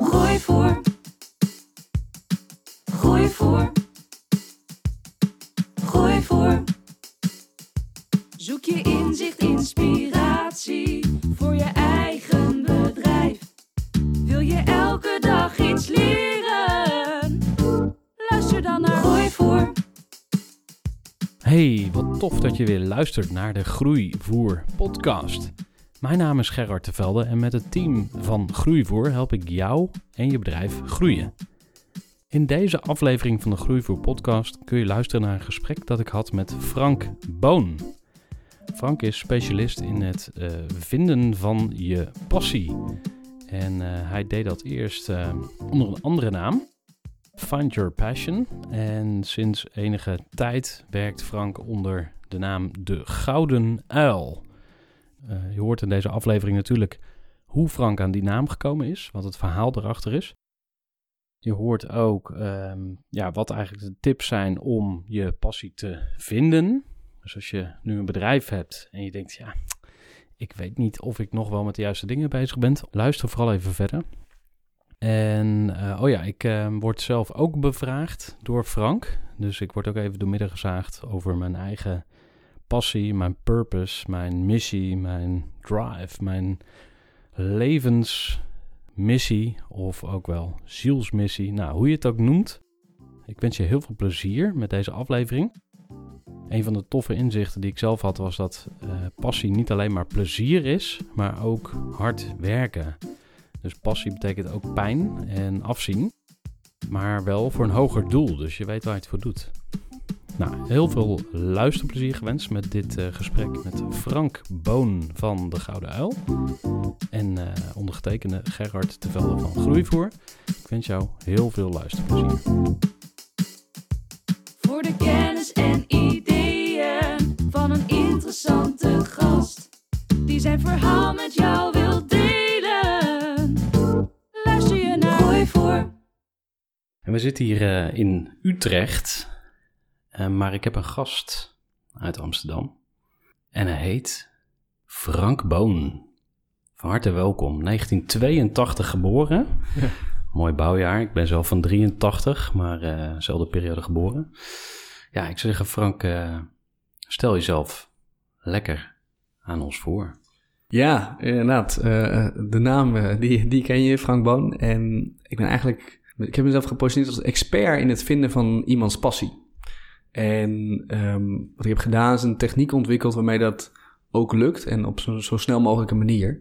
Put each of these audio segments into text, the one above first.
Groeivoer. Groeivoer. Groeivoer. Zoek je inzicht, inspiratie voor je eigen bedrijf. Wil je elke dag iets leren? Luister dan naar Groeivoer. Hey, wat tof dat je weer luistert naar de Groeivoer podcast. Mijn naam is Gerard Tevelde en met het team van Groeivoer help ik jou en je bedrijf groeien. In deze aflevering van de Groeivoer podcast kun je luisteren naar een gesprek dat ik had met Frank Boon. Frank is specialist in het eh, vinden van je passie. En eh, hij deed dat eerst eh, onder een andere naam, Find Your Passion. En sinds enige tijd werkt Frank onder de naam De Gouden Uil. Uh, je hoort in deze aflevering natuurlijk hoe Frank aan die naam gekomen is, wat het verhaal erachter is. Je hoort ook um, ja, wat eigenlijk de tips zijn om je passie te vinden. Dus als je nu een bedrijf hebt en je denkt, ja, ik weet niet of ik nog wel met de juiste dingen bezig ben, luister vooral even verder. En uh, oh ja, ik uh, word zelf ook bevraagd door Frank. Dus ik word ook even doormidden gezaagd over mijn eigen passie, mijn purpose, mijn missie, mijn drive, mijn levensmissie of ook wel zielsmissie. Nou, hoe je het ook noemt. Ik wens je heel veel plezier met deze aflevering. Een van de toffe inzichten die ik zelf had was dat uh, passie niet alleen maar plezier is, maar ook hard werken. Dus passie betekent ook pijn en afzien, maar wel voor een hoger doel. Dus je weet waar je het voor doet. Nou, heel veel luisterplezier gewenst met dit uh, gesprek met Frank Boon van de Gouden Uil. En uh, ondergetekende Gerard Tevelde van Groeivoer. Ik wens jou heel veel luisterplezier. Voor de kennis en ideeën van een interessante gast. Die zijn verhaal met jou wil delen. Luister je naar Groeivoer. En we zitten hier uh, in Utrecht. Uh, maar ik heb een gast uit Amsterdam. En hij heet Frank Boon. Van harte welkom. 1982 geboren. Ja. Mooi bouwjaar. Ik ben zelf van 83, maar uh, dezelfde periode geboren. Ja, ik zou zeggen, Frank, uh, stel jezelf lekker aan ons voor. Ja, inderdaad. Uh, de naam, die, die ken je, Frank Boon. En ik ben eigenlijk, ik heb mezelf gepositioneerd als expert in het vinden van iemands passie. En um, wat ik heb gedaan is een techniek ontwikkeld waarmee dat ook lukt en op zo, zo snel mogelijke manier.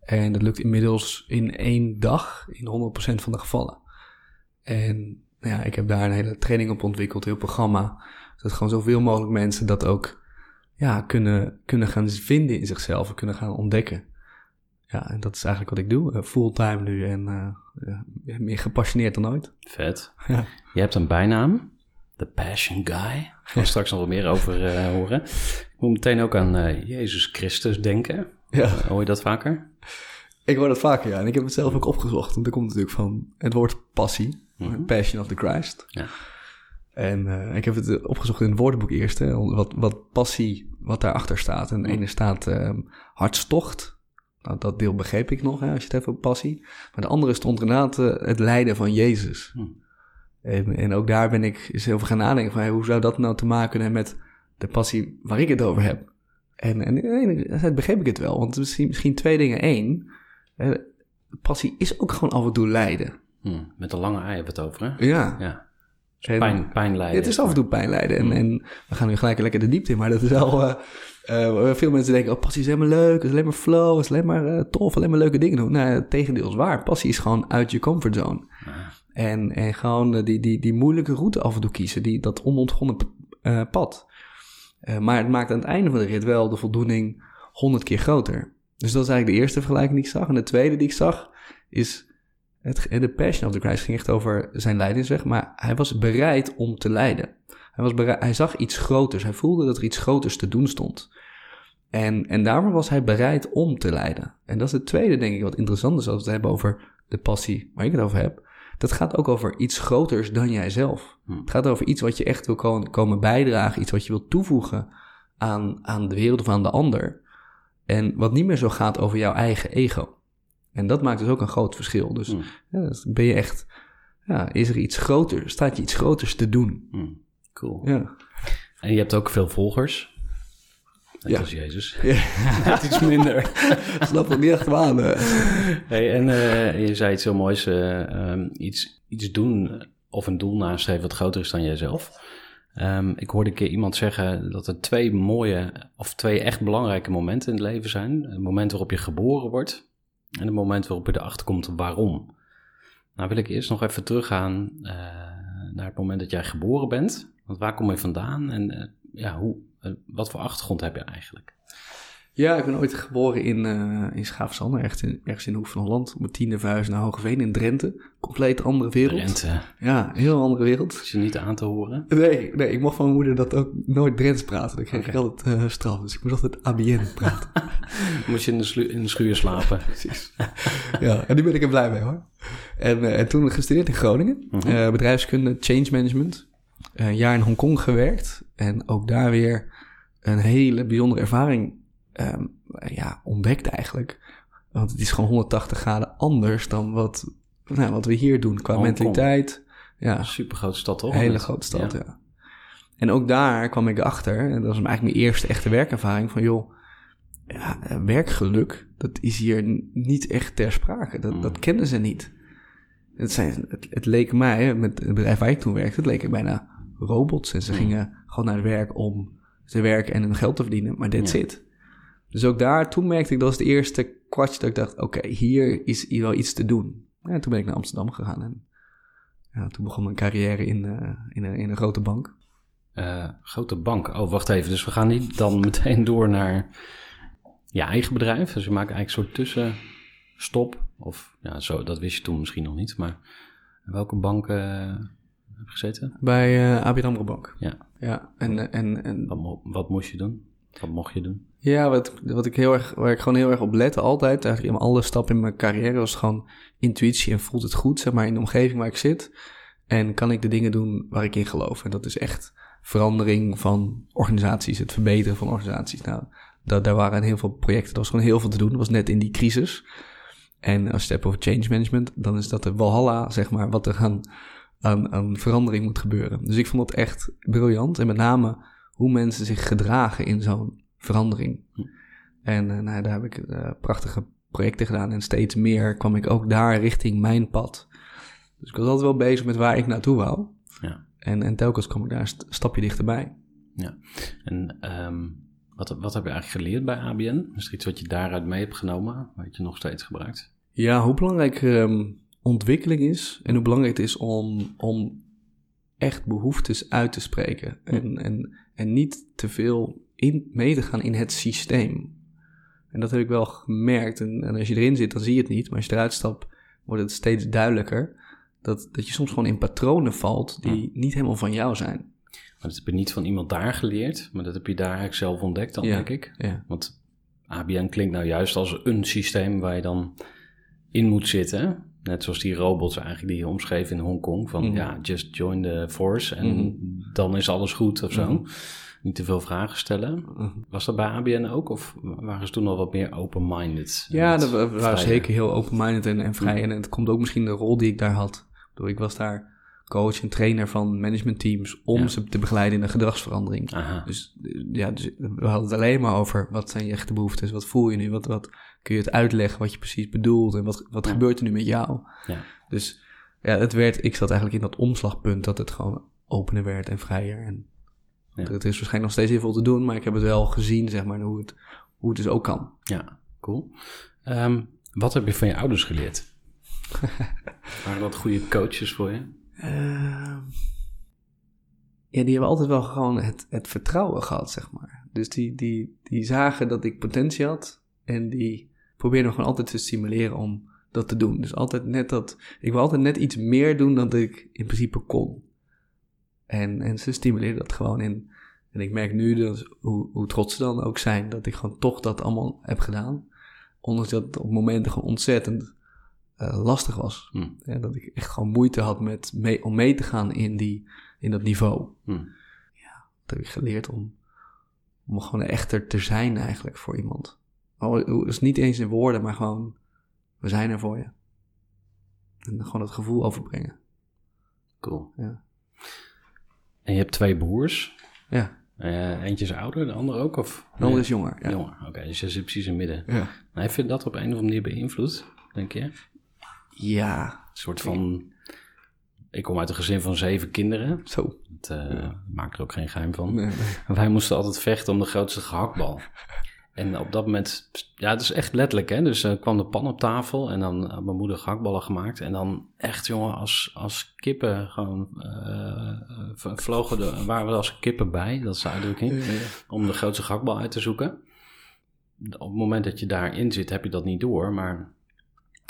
En dat lukt inmiddels in één dag in 100% van de gevallen. En nou ja, ik heb daar een hele training op ontwikkeld, een heel programma. Dat gewoon zoveel mogelijk mensen dat ook ja, kunnen, kunnen gaan vinden in zichzelf en kunnen gaan ontdekken. Ja, en dat is eigenlijk wat ik doe. Uh, fulltime nu en uh, meer gepassioneerd dan ooit. Vet. Ja. Je hebt een bijnaam. The Passion Guy. Ik ga straks nog wat meer over uh, horen. Ik moet meteen ook aan uh, Jezus Christus denken. Ja. Uh, hoor je dat vaker? Ik hoor dat vaker, ja. En ik heb het zelf ook opgezocht. Want er komt natuurlijk van het woord passie. Mm -hmm. Passion of the Christ. Ja. En ik heb het opgezocht in het woordenboek eerst. Hè, wat, wat passie, wat daarachter staat. En de ene staat ehm, hartstocht. Nou, dat deel begreep ik nog, hè, als je het hebt over passie. Maar de andere stond inderdaad het lijden van Jezus. Hm. En, en, ook daar ben ik eens over gaan nadenken van hey, hoe zou dat nou te maken hebben met de passie waar ik het over heb. En, en, en begreep ik het wel, want misschien, misschien twee dingen. Eén, passie is ook gewoon af en toe lijden. Hm, met de lange ei hebben we het over, hè? Ja. Ja. En- Pijn, pijn lijden. Het is af en toe pijn lijden. En, Mm. en we gaan nu gelijk lekker de diepte in. Maar dat is wel... eh, eh, veel mensen denken, oh, passie is helemaal leuk. Het is alleen maar flow. Het is alleen maar eh, tof. Alleen maar leuke dingen doen. Nou, het tegendeel is waar. Passie is gewoon uit je comfortzone. Ah, En, en gewoon eh, die, die, die moeilijke route af en toe kiezen. Die, dat onontgonnen eh, pad. Eh, maar het maakt aan het einde van de rit wel de voldoening honderd keer groter. Dus dat is eigenlijk de eerste vergelijking die ik zag. En de tweede die ik zag is... Het, de Passion of the Christ ging echt over zijn lijdensweg. Maar hij was bereid om te lijden. Hij, was hij zag iets groters. Hij voelde dat er iets groters te doen stond. En, en daarom was hij bereid om te lijden. En dat is het tweede, denk ik, wat interessant is als we het hebben over de passie waar ik het over heb. Dat gaat ook over iets groters dan jijzelf. Hm. Het gaat over iets wat je echt wil komen, komen bijdragen. Iets wat je wil toevoegen aan, aan de wereld of aan de ander. En wat niet meer zo gaat over jouw eigen ego. En dat maakt dus ook een groot verschil. Dus Hm. ja, dus ben je echt... Ja, is er iets groters? Staat je iets groters te doen? hm, Cool. Ja. En je hebt ook veel volgers. Net Ja. als Jezus. Ja. Net iets minder. Snap het niet echt waar. Hey, en eh, je zei iets heel moois. eh, ehm, iets, iets doen of een doel nastreven wat groter is dan jijzelf. Ehm, ik hoorde een keer iemand zeggen dat er twee mooie of twee echt belangrijke momenten in het leven zijn. Het moment waarop je geboren wordt en het moment waarop je erachter komt waarom. Nou wil ik eerst nog even teruggaan eh, naar het moment dat jij geboren bent. Want waar kom je vandaan en ja, hoe, wat voor achtergrond heb je eigenlijk? Ja, ik ben ooit geboren in, eh in Schaafsander, ergens in, ergens in de hoek van Holland. Op mijn tiende verhuisd naar Hogeveen in Drenthe. Compleet andere wereld. Drenthe, Ja, een heel andere wereld. is je niet aan te horen? Nee, nee, ik mocht van mijn moeder dat ook nooit Drents praten. Dan kreeg Oké. ik altijd eh, straf. Dus ik moest altijd ABN praten. Moet je in de, in de schuur slapen? Precies. ja, en nu ben ik er blij mee hoor. En, eh, en toen gestudeerd in Groningen. Mhm. Eh, bedrijfskunde, change management. Een jaar in Hongkong gewerkt. En ook daar weer een hele bijzondere ervaring ehm, ja, ontdekt eigenlijk. Want het is gewoon 180 graden anders dan wat, nou, wat we hier doen qua mentaliteit. Ja, super grote stad, toch? een hele grote stad, ja. ja. En ook daar kwam ik achter, en dat was eigenlijk mijn eerste echte werkervaring, van joh, ja, eh, werkgeluk, dat is hier niet echt ter sprake. Dat, Mm. dat kennen ze niet. Het, zijn, het, het leek mij, met het bedrijf waar ik toen werkte, het leek er bijna robots. En ze gingen gewoon naar het werk om te werken en hun geld te verdienen, maar that's Ja. it. Dus ook daar, toen merkte ik, dat was het eerste kwartje dat ik dacht, oké, hier is hier wel iets te doen. En toen ben ik naar Amsterdam gegaan en ja, toen begon mijn carrière in, eh, in, een, in een grote bank. Eh, grote bank. Oh, wacht even. Dus we gaan niet dan meteen door naar je eigen bedrijf. Dus je maakt eigenlijk een soort tussenstop. Of ja, zo, dat wist je toen misschien nog niet. Maar welke bank eh, heb je gezeten? Bij eh ABN AMRO Bank. Ja. Ja, en, eh, en, en Wat, mo- wat moest je doen? Wat mocht je doen? ja, wat, wat ik heel erg, waar ik gewoon heel erg op lette altijd, eigenlijk in alle stappen in mijn carrière, was gewoon intuïtie en voelt het goed, zeg maar, in de omgeving waar ik zit. En kan ik de dingen doen waar ik in geloof. En dat is echt verandering van organisaties, het verbeteren van organisaties. Nou, dat, daar waren heel veel projecten, er was gewoon heel veel te doen. Dat was net in die crisis. En als je het hebt over change management, dan is dat de walhalla, zeg maar, wat er aan, aan, aan verandering moet gebeuren. Dus ik vond dat echt briljant. En met name hoe mensen zich gedragen in zo'n verandering. Hm. En eh, nou, daar heb ik eh, prachtige projecten gedaan. En steeds meer kwam ik ook daar richting mijn pad. Dus ik was altijd wel bezig met waar ik naartoe wou. Ja. En, en telkens kwam ik daar een st- stapje dichterbij. En ehm, wat, wat heb je eigenlijk geleerd bij ABN? Is er iets wat je daaruit mee hebt genomen, wat je nog steeds gebruikt? Ja, hoe belangrijk ehm, ontwikkeling is en hoe belangrijk het is om, om echt behoeftes uit te spreken. En, en, en niet te veel in, mee te gaan in het systeem. En dat heb ik wel gemerkt. En, en als je erin zit, dan zie je het niet. Maar als je eruit stapt, wordt het steeds duidelijker. Dat, dat je soms gewoon in patronen valt die niet helemaal van jou zijn. Maar dat heb je niet van iemand daar geleerd, maar dat heb je daar eigenlijk zelf ontdekt dan, Ja. denk ik. Ja, Want ABN klinkt nou juist als een systeem waar je dan in moet zitten. Net zoals die robots eigenlijk die je omschreef in Hongkong. Van Mhm. ja, just join the force en Mhm. dan is alles goed of zo. Mhm. Niet te veel vragen stellen. Was dat bij ABN ook? Of waren ze toen al wat meer open-minded? Ja, dat waren zeker heel open-minded en, en vrij. En het komt ook misschien de rol die ik daar had. Ik bedoel, ik was daar coach en trainer van managementteams om Ja. ze te begeleiden in een gedragsverandering. Aha. Dus, ja, dus we hadden het alleen maar over wat zijn je echte behoeftes, wat voel je nu, wat, wat kun je het uitleggen wat je precies bedoelt en wat, wat Ja. gebeurt er nu met jou. Ja. Dus ja, het werd, ik zat eigenlijk in dat omslagpunt dat het gewoon opener werd en vrijer. En Ja. er is waarschijnlijk nog steeds heel veel te doen, maar ik heb het wel gezien, zeg maar, hoe het, hoe het dus ook kan. Ja, cool. Ehm, wat heb je van je ouders geleerd? Waren dat goede coaches voor je? Ehm, ja, die hebben altijd wel gewoon het, het vertrouwen gehad, zeg maar. Dus die, die, die zagen dat ik potentie had en die probeerden me gewoon altijd te stimuleren om dat te doen. Dus altijd net dat, ik wil altijd net iets meer doen dan ik in principe kon. En, en ze stimuleerden dat gewoon in. En ik merk nu dus hoe, hoe trots ze dan ook zijn dat ik gewoon toch dat allemaal heb gedaan. Ondanks dat het op momenten gewoon ontzettend eh, lastig was. Hm. Ja, dat ik echt gewoon moeite had met mee, om mee te gaan in, die, in dat niveau. Hm. Dat heb ik geleerd om, om gewoon echter te zijn eigenlijk voor iemand. Oh, dus niet eens in woorden, maar gewoon, we zijn er voor je. En gewoon het gevoel overbrengen. Cool. Ja. En je hebt twee broers. Ja, Eh, eentje is ouder, de andere ook? Of? de ander is jonger. Ja. Jonger, oké. dus je zit precies in het midden. Ja. Maar heeft je dat op een of andere manier beïnvloed, denk je? Een ja, soort van... Ik kom uit een gezin van zeven kinderen. zo. Dat maakt er ook geen geheim van. Nee, nee. Wij moesten altijd vechten om de grootste gehaktbal. En op dat moment, ja, het is echt letterlijk, hè. Dus eh, kwam de pan op tafel en dan had mijn moeder gehaktballen gemaakt. En dan echt, jongen, als, als kippen gewoon v- vlogen, de, waren we als kippen bij, dat is de uitdrukking, Ja, ja. om de grootste gehaktbal uit te zoeken. Op het moment dat je daarin zit, heb je dat niet door, maar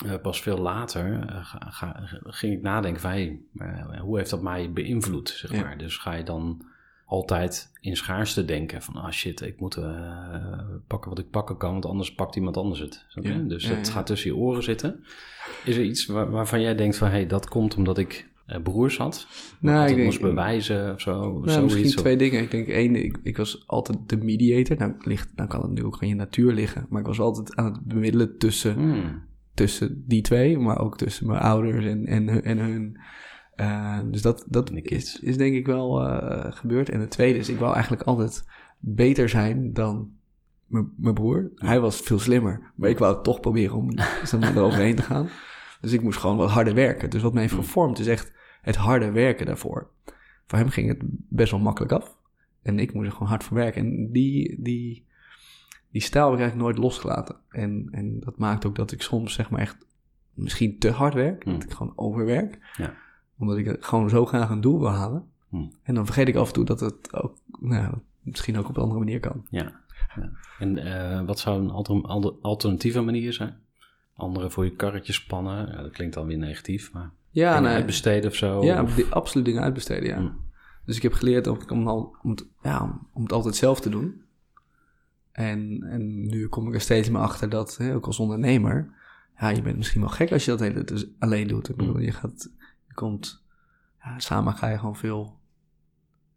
eh, pas veel later eh, ga, ga- ging ik nadenken van, hey, maar hoe heeft dat mij beïnvloed, zeg Ja. maar. Dus ga je dan altijd in schaarste denken van, ah shit, ik moet eh, pakken wat ik pakken kan, want anders pakt iemand anders het. Ja, Dus ja, het ja. gaat tussen je oren zitten. Is er iets waar- waarvan jij denkt van, hey, dat komt omdat ik eh, broers had? Nou, ik denk- moest bewijzen of zo? Nou, misschien of- twee dingen. Ik denk één, ik, ik was altijd de mediator. Nou, ligt, nou kan het nu ook aan je natuur liggen. Maar ik was altijd aan het bemiddelen tussen, Hmm, tussen die twee. Maar ook tussen mijn ouders en, en, hun- en hun. Eh, dus dat, dat is, is denk ik wel eh, gebeurd. En het tweede is, ik wou eigenlijk altijd beter zijn dan mijn broer. Hij was veel slimmer. Maar ik wou het toch proberen om eroverheen te gaan. Dus ik moest gewoon wat harder werken. Dus wat mij heeft gevormd is echt het harde werken daarvoor. Voor hem ging het best wel makkelijk af. En ik moest er gewoon hard voor werken. En die, die, die stijl heb ik eigenlijk nooit losgelaten. En, en dat maakt ook dat ik soms zeg maar echt misschien te hard werk. Hmm. Dat ik gewoon overwerk. Ja. Omdat ik gewoon zo graag een doel wil halen. Hmm. En dan vergeet ik af en toe dat het ook nou, misschien ook op een andere manier kan. Ja. ja. En eh, wat zou een alter- alter- alternatieve manier zijn? Anderen voor je karretje spannen? Ja, dat klinkt dan weer negatief, maar Ja, dingen nee, uitbesteden of zo? ja of- die, absoluut dingen uitbesteden, ja. Hmm. Dus ik heb geleerd om, om, het, ja, om het altijd zelf te doen. En, en nu kom ik er steeds meer achter dat, hè, ook als ondernemer, ja, je bent misschien wel gek als je dat hele dus alleen doet. Ik bedoel, je gaat, je komt, ja, samen ga je gewoon veel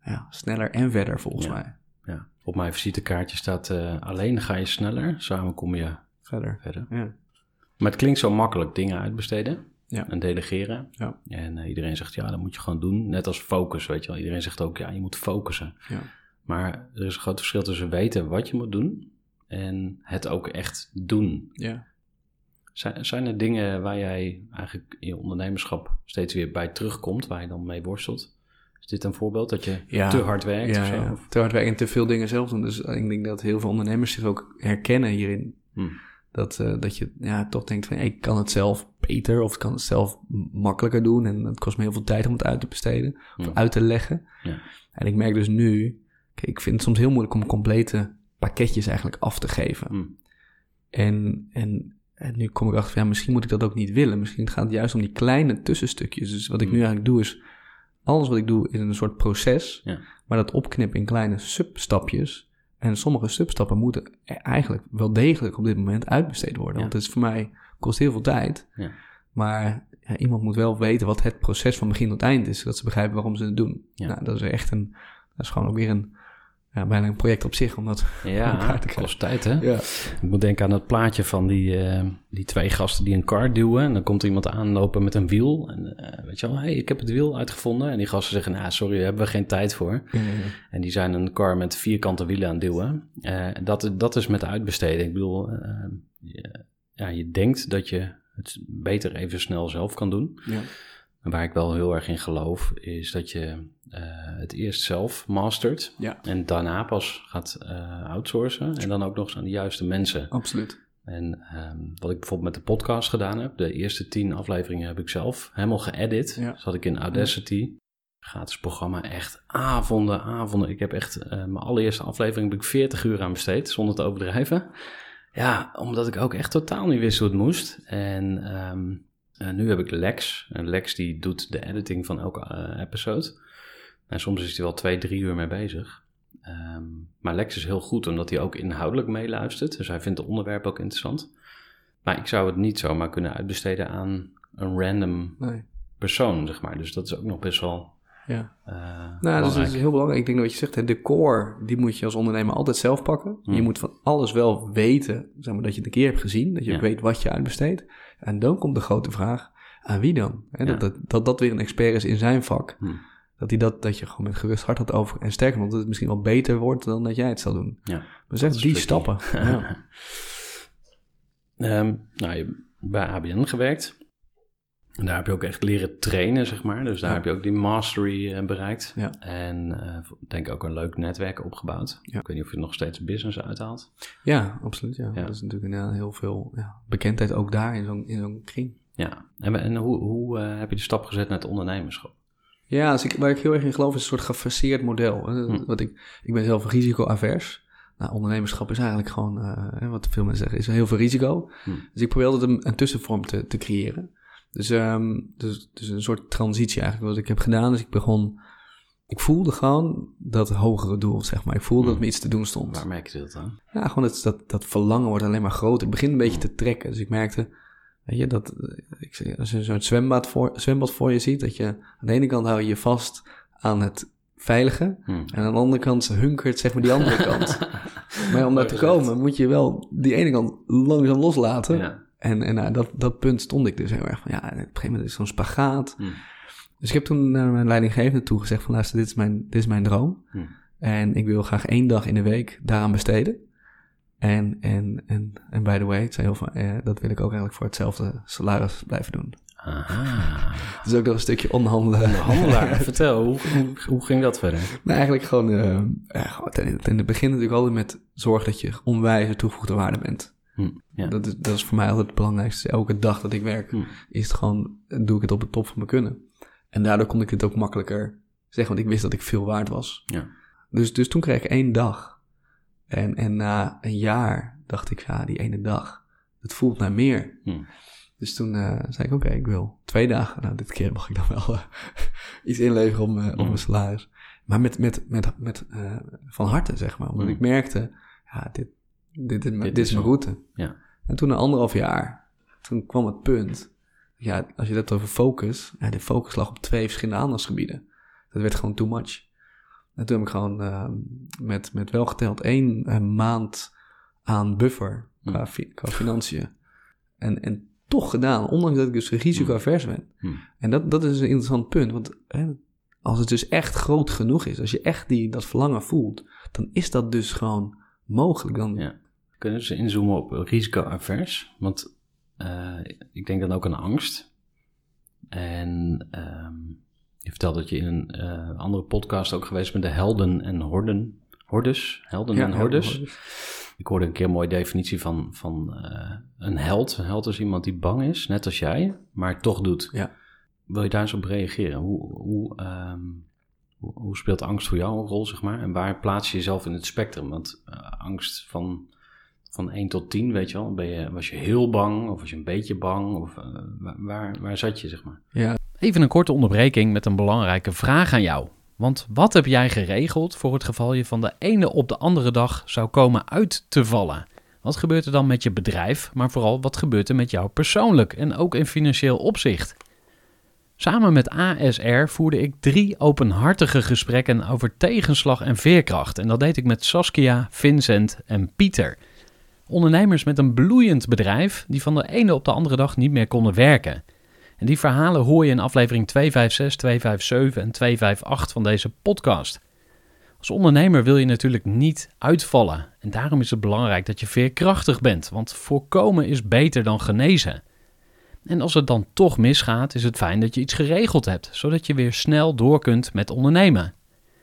ja, sneller en verder volgens Ja. mij. Ja. Op mijn visitekaartje staat eh, alleen ga je sneller, samen kom je Verder. verder. Ja. Maar het klinkt zo makkelijk, dingen uitbesteden Ja. en delegeren. Ja. En eh, iedereen zegt, ja, dat moet je gewoon doen. Net als focus, weet je wel. Iedereen zegt ook, ja, je moet focussen. Ja. Maar er is een groot verschil tussen weten wat je moet doen en het ook echt doen. Ja. Zijn, zijn er dingen waar jij eigenlijk in je ondernemerschap steeds weer bij terugkomt, waar je dan mee worstelt? Is dit een voorbeeld dat je Ja. te hard werkt Ja, of zo? ja. Te hard werken en te veel dingen zelf doen. Dus ik denk dat heel veel ondernemers zich ook herkennen hierin. Hm. Dat, eh, dat je ja, toch denkt van, hey, ik kan het zelf beter of ik kan het zelf makkelijker doen. En het kost me heel veel tijd om het uit te besteden of Hm. uit te leggen. Ja. En ik merk dus nu, kijk, ik vind het soms heel moeilijk om complete pakketjes eigenlijk af te geven. Hm. En, en, en nu kom ik achter van, ja, misschien moet ik dat ook niet willen. Misschien gaat het juist om die kleine tussenstukjes. Dus wat ik Hm. nu eigenlijk doe is, alles wat ik doe is een soort proces. Ja. Maar dat opknippen in kleine substapjes. En sommige substappen moeten e- eigenlijk wel degelijk op dit moment uitbesteed worden. Ja. Want het is voor mij, kost heel veel tijd. Ja. Maar ja, iemand moet wel weten wat het proces van begin tot eind is. Zodat ze begrijpen waarom ze het doen. Ja. Nou, dat is echt een, dat is gewoon ook weer een, ja, bijna een project op zich om dat Ja, te kost tijd, hè? Ja. Ik moet denken aan het plaatje van die, eh, die twee gasten die een kar duwen. En dan komt iemand aanlopen met een wiel. En eh, weet je wel, hey, ik heb het wiel uitgevonden. En die gasten zeggen, nou, sorry, daar hebben we geen tijd voor. Ja, ja, En die zijn een car met vierkante wielen aan het duwen. Eh, dat, dat is met uitbesteden. Ik bedoel, je, ja, je denkt dat je het beter even snel zelf kan doen. ja. En waar ik wel heel erg in geloof, is dat je eh, het eerst zelf mastert. Ja. En daarna pas gaat eh, outsourcen. En dan ook nog eens aan de juiste mensen. absoluut. En ehm, wat ik bijvoorbeeld met de podcast gedaan heb, de eerste tien afleveringen heb ik zelf helemaal geëdit. Ja. Zat ik in Audacity, gratis programma, echt avonden, avonden. Ik heb echt, eh, mijn allereerste aflevering heb ik 40 uur aan besteed, zonder te overdrijven. Ja, omdat ik ook echt totaal niet wist hoe het moest. En ehm, eh, nu heb ik Lex. En Lex die doet de editing van elke eh, episode. En soms is hij wel twee, drie uur mee bezig. Ehm, maar Lex is heel goed omdat hij ook inhoudelijk meeluistert. Dus hij vindt de onderwerpen ook interessant. Maar ik zou het niet zomaar kunnen uitbesteden aan een random Nee. persoon, zeg maar. Dus dat is ook nog best wel Ja. eh Nou, dus belangrijk. dat is heel belangrijk. Ik denk dat wat je zegt, de core, die moet je als ondernemer altijd zelf pakken. Hmm. Je moet van alles wel weten, zeg maar, dat je het een keer hebt gezien. Dat je Ja. weet wat je uitbesteedt. En dan komt de grote vraag, aan wie dan? Ja. dat, dat, dat dat weer een expert is in zijn vak. Hmm. Dat, hij dat, dat je gewoon met gerust hart had over. En sterker nog, dat het misschien wel beter wordt dan dat jij het zal doen. Ja. Dus echt is die tricky. stappen. ja. Ehm, nou, je hebt bij ABN gewerkt. En daar heb je ook echt leren trainen, zeg maar. Dus daar Ja. heb je ook die mastery eh, bereikt. Ja. En ik denk ook een leuk netwerk opgebouwd. Ja. Ik weet niet of je nog steeds business uithaalt. ja, absoluut. Ja. Dat is natuurlijk inderdaad heel veel ja, bekendheid ook daar in zo'n in zo'n kring. Ja. En, en hoe, hoe eh, heb je de stap gezet naar het ondernemerschap? Ja, dus ik, waar ik heel erg in geloof is een soort gefaseerd model. Hm. Wat ik, ik ben zelf risicoavers. Nou, ondernemerschap is eigenlijk gewoon, wat veel mensen zeggen, is heel veel risico. Hm. Dus ik probeer altijd een, een tussenvorm te, te creëren. Dus, ehm, dus, dus een soort transitie eigenlijk. Wat ik heb gedaan is, ik begon... Ik voelde gewoon dat hogere doel, zeg maar. Ik voelde dat me iets te doen stond. Waar merk je dat dan? Ja, gewoon dat, dat, dat verlangen wordt alleen maar groter. Het begint een beetje te trekken. Dus ik merkte, weet je, dat eh, ik, als je zo'n zwembad voor, zwembad voor je ziet, dat je aan de ene kant hou je je vast aan het veilige. Hm. En aan de andere kant hunkert zeg maar die andere kant. Maar om daar te komen moet je wel die ene kant langzaam loslaten. Ja. En, en nou, dat, dat punt stond ik dus heel erg van, ja, op een gegeven moment is het zo'n spagaat. Hm. Dus ik heb toen naar mijn leidinggevende toe gezegd van, luister, dit is mijn, dit is mijn droom. Hm. En ik wil graag één dag in de week daaraan besteden. En, en, en, en by the way, het zei heel van, eh, dat wil ik ook eigenlijk voor hetzelfde salaris blijven doen. Aha. Dus ook nog een stukje onderhandelen. Handelaar, vertel, hoe, hoe, hoe ging dat verder? Nou, eigenlijk gewoon, eh, ja, gewoon ten, ten het begin natuurlijk altijd met zorg dat je onwijze toegevoegde waarde bent. Hm. Dat, is, dat is voor mij altijd het belangrijkste. Elke dag dat ik werk, Hm. is het gewoon, doe ik het op de top van mijn kunnen. En daardoor kon ik het ook makkelijker zeggen, want ik wist dat ik veel waard was. Dus, dus toen kreeg ik één dag. En, en na een jaar dacht ik, ja, die ene dag, het voelt naar meer. Hm. Dus toen eh, zei ik, oké, ik wil twee dagen. Nou, dit keer mag ik dan wel eh, iets inleveren op, mijn- salaris. Maar met, met, met, met eh, van harte, zeg maar. Omdat ik merkte, ja, dit, dit, is mijn- Dit dit is is mijn hem. route. Ja. En toen na anderhalf jaar, toen kwam het punt. Ja, als je het hebt over focus, ja, de focus lag op twee verschillende aandachtsgebieden. Dat werd gewoon too much. En toen heb ik gewoon eh, met, met welgeteld één eh, maand aan buffer qua, Mm. fi- qua financiën. En, en toch gedaan, ondanks dat ik dus risicoavers ben. Hm. En dat, dat is een interessant punt, want hè, als het dus echt groot genoeg is, als je echt die, dat verlangen voelt, dan is dat dus gewoon mogelijk. Dan, Ja. Kunnen ze inzoomen op risicoavers? Want eh, ik denk dan ook aan angst. En ehm, je vertelt dat je in een eh, andere podcast ook geweest bent, de helden en horden. Hordes, helden Ja, en hordes. hordes. Ik hoorde een keer een mooie definitie van, van eh, een held. Een held is iemand die bang is, net als jij, maar het toch doet. Ja. Wil je daar eens op reageren? Hoe, hoe, ehm, hoe, hoe speelt angst voor jou een rol, zeg maar? En waar plaats je jezelf in het spectrum? Want angst van, van 1 tot 10, weet je wel, ben je, was je heel bang of was je een beetje bang? Of eh, waar, waar, zat je, zeg maar? Ja, Even een korte onderbreking met een belangrijke vraag aan jou. Want wat heb jij geregeld voor het geval je van de ene op de andere dag zou komen uit te vallen? Wat gebeurt er dan met je bedrijf, maar vooral wat gebeurt er met jou persoonlijk en ook in financieel opzicht? Samen met ASR voerde ik drie openhartige gesprekken over tegenslag en veerkracht. En dat deed ik met Saskia, Vincent en Pieter. Ondernemers met een bloeiend bedrijf die van de ene op de andere dag niet meer konden werken. En die verhalen hoor je in aflevering 256, 257 en 258 van deze podcast. Als ondernemer wil je natuurlijk niet uitvallen. En daarom is het belangrijk dat je veerkrachtig bent, want voorkomen is beter dan genezen. En als het dan toch misgaat, is het fijn dat je iets geregeld hebt, zodat je weer snel door kunt met ondernemen.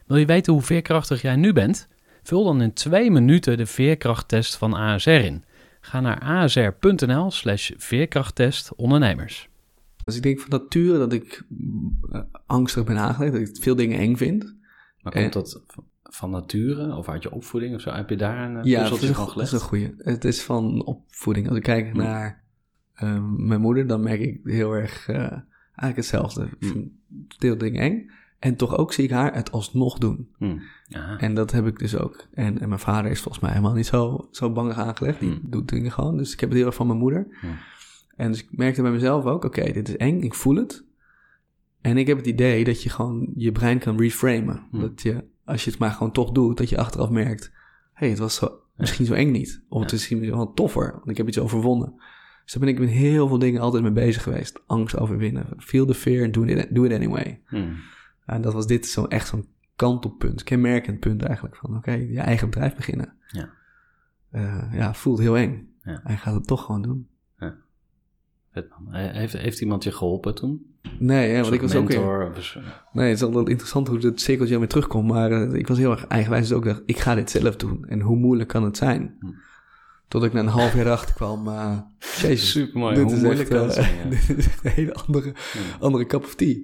Wil je weten hoe veerkrachtig jij nu bent? Vul dan in twee minuten de veerkrachttest van ASR in. Ga naar asr.nl slash veerkrachttest ondernemers. Dus ik denk van nature dat ik uh, angstig ben aangelegd, dat ik veel dingen eng vind. Maar komt dat van nature of uit je opvoeding of zo? Heb je daar een ja, puzzeltje van dat gelegd? is een goeie. Het is van opvoeding. Als ik kijk naar uh, mijn moeder, dan merk ik heel erg uh, eigenlijk hetzelfde. Hmm. Veel dingen eng. En toch ook zie ik haar het alsnog doen. Hmm. En dat heb ik dus ook. En, en mijn vader is volgens mij helemaal niet zo, zo bangig aangelegd. Die Hmm. doet dingen gewoon. Dus ik heb het heel erg van mijn moeder. Hmm. En dus ik merkte bij mezelf ook, oké, dit is eng, ik voel het. En ik heb het idee dat je gewoon je brein kan reframen. Dat je, als je het maar gewoon toch doet, dat je achteraf merkt... hé, hey, het was zo, misschien zo eng niet. Of het is misschien wel toffer, want ik heb iets overwonnen. Dus daar ben ik met heel veel dingen altijd mee bezig geweest. Angst overwinnen. Feel the fear and do it, do it anyway. En dat was dit zo echt zo'n kantelpunt, kenmerkend punt eigenlijk. Van oké, je eigen bedrijf beginnen. Ja. Eh, ja, voelt heel eng. Ja. Hij gaat het toch gewoon doen. Vet, man. He- Heeft, heeft iemand je geholpen toen? Nee, want ik was ook weer... Nee, het is altijd interessant hoe het cirkeltje weer terugkomt. Maar eh, ik was heel erg eigenwijs. Dus ook dacht, ik ga dit zelf doen. En hoe moeilijk kan het zijn? Hm. Tot ik na een half jaar erachter kwam. eh jezus, Supermooi. dit Hoe is moeilijk echt, kan het eh, zijn, ja. dit is een hele andere, andere cup of tea.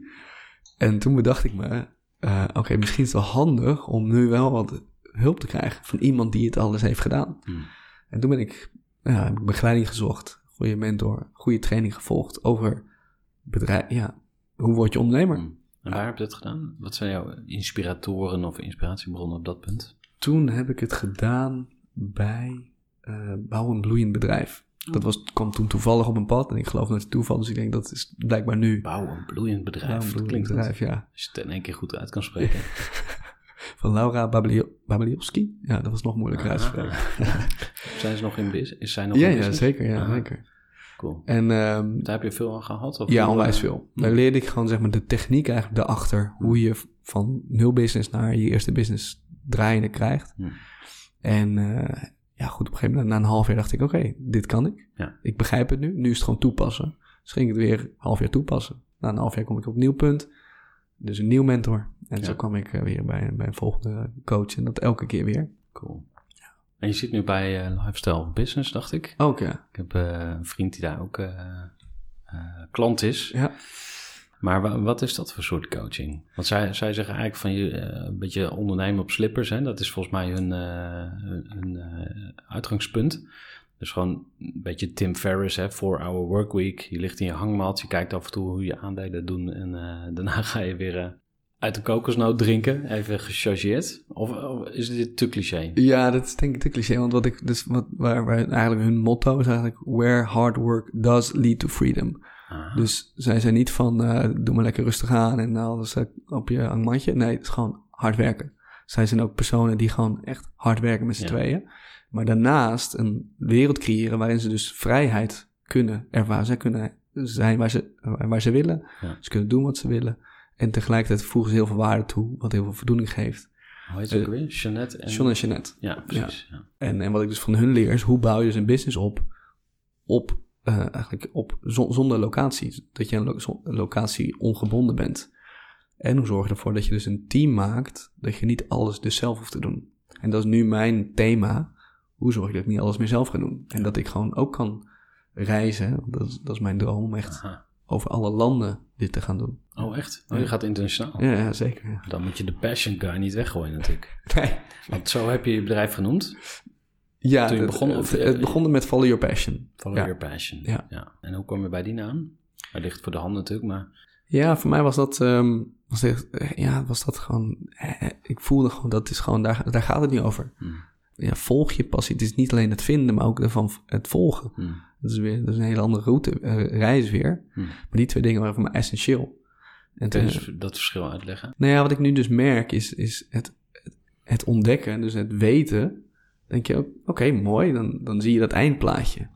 En toen bedacht ik me... eh, Oké, misschien is het wel handig om nu wel wat hulp te krijgen... van iemand die het alles heeft gedaan. Hmm. En toen ben ik, ja, heb ik begeleiding gezocht. Goede mentor, goede training gevolgd over bedrijf. Ja, hoe word je ondernemer? Hmm. En waar heb je dat gedaan? Wat zijn jouw inspiratoren of inspiratiebronnen op dat punt? Toen heb ik het gedaan bij eh Bouw een Bloeiend Bedrijf. Dat was, kwam toen toevallig op mijn pad en ik geloof dat het toeval, dus ik denk dat is blijkbaar nu. Bouw een bloeiend bedrijf. Een Bloeiend klinkt. Bedrijf, ja. Als je het in één keer goed uit kan spreken. Van Laura Babliowski. Ja, dat was nog moeilijker uit te spreken. Zijn ze nog in business? Is zij nog Ja, in ja, zeker. Ja, Ah, zeker. Cool. En ehm, Daar heb je veel aan gehad? Of Ja, onwijs veel. Daar leerde ik gewoon zeg maar de techniek eigenlijk daarachter. Hoe je van nul business naar je eerste business draaiende krijgt. En eh, ja, goed, op een gegeven moment na een half jaar dacht ik, oké, dit kan ik. Ja. Ik begrijp het nu. Nu is het gewoon toepassen. Dus ging ik het weer een half jaar toepassen. Na een half jaar kom ik op een nieuw punt. Dus een nieuw mentor. En Ja. zo kwam ik eh, weer bij, bij een volgende coach. En dat elke keer weer. Cool. En je zit nu bij eh, Lifestyle Business, dacht ik. Ja. Ik heb eh, een vriend die daar ook klant is. Ja. Maar wa- wat is dat voor soort coaching? Want zij, zij zeggen eigenlijk van je eh, een beetje ondernemen op slippers. Hè? Dat is volgens mij hun, eh, eh, uitgangspunt. Dus gewoon een beetje Tim Ferriss, hè, Four Hour Work Week. Je ligt in je hangmat, je kijkt af en toe hoe je aandelen doen. En daarna ga je weer uit de kokosnoot drinken, even gechargeerd. Of, of is dit te cliché? Ja, dat is denk ik te cliché. Want wat ik, dus wat, waar, waar eigenlijk hun motto is eigenlijk... Where hard work does lead to freedom. Ah, Dus zij zijn niet van, eh, doe maar lekker rustig aan en alles eh, op je hangmatje. Nee, het is gewoon hard werken. Zij zijn ook personen die gewoon echt hard werken met z'n Ja. tweeën. Maar daarnaast een wereld creëren waarin ze dus vrijheid kunnen ervaren. Zij kunnen zijn waar ze, waar ze willen. Ja. Ze kunnen doen wat ze willen. En tegelijkertijd voegen ze heel veel waarde toe, wat heel veel voldoening geeft. hoe heet ze ook weer? Jeannette en... John en Jeanette. Ja, precies. Ja. En, en wat ik dus van hun leer is, hoe bouw je dus een business op, op eh, eigenlijk op, zon- zonder locatie. Dat je een lo- locatie ongebonden bent. En hoe zorg je ervoor dat je dus een team maakt, dat je niet alles dus zelf hoeft te doen. En dat is nu mijn thema. Hoe zorg je dat ik niet alles meer zelf ga doen? En dat ik gewoon ook kan reizen. Dat is, dat is mijn droom om echt Aha. over alle landen dit te gaan doen. Oh, echt? Oh, je gaat internationaal. Ja, ja zeker. ja. Dan moet je de passion guy niet weggooien natuurlijk. Nee. Want zo heb je je bedrijf genoemd. Ja, Toen je begon, het, of- het begon met Follow Your Passion. Follow Ja. your passion. Ja. En hoe kom je bij die naam? Hij ligt voor de hand natuurlijk, maar... Ja, voor mij was dat, ehm, was echt, eh, ja, was dat gewoon, eh, ik voelde gewoon, dat is gewoon, daar, daar gaat het niet over. Hmm. Ja, volg je passie. Het is niet alleen het vinden, maar ook ervan het volgen. Hmm. Dat is weer, dat is een hele andere route, eh, reis weer. Hmm. Maar die twee dingen waren voor mij essentieel. En Kun je eens dat verschil uitleggen? nou ja, wat ik nu dus merk is, is het, het ontdekken, dus het weten. Denk je ook, oké, mooi, dan, dan zie je dat eindplaatje.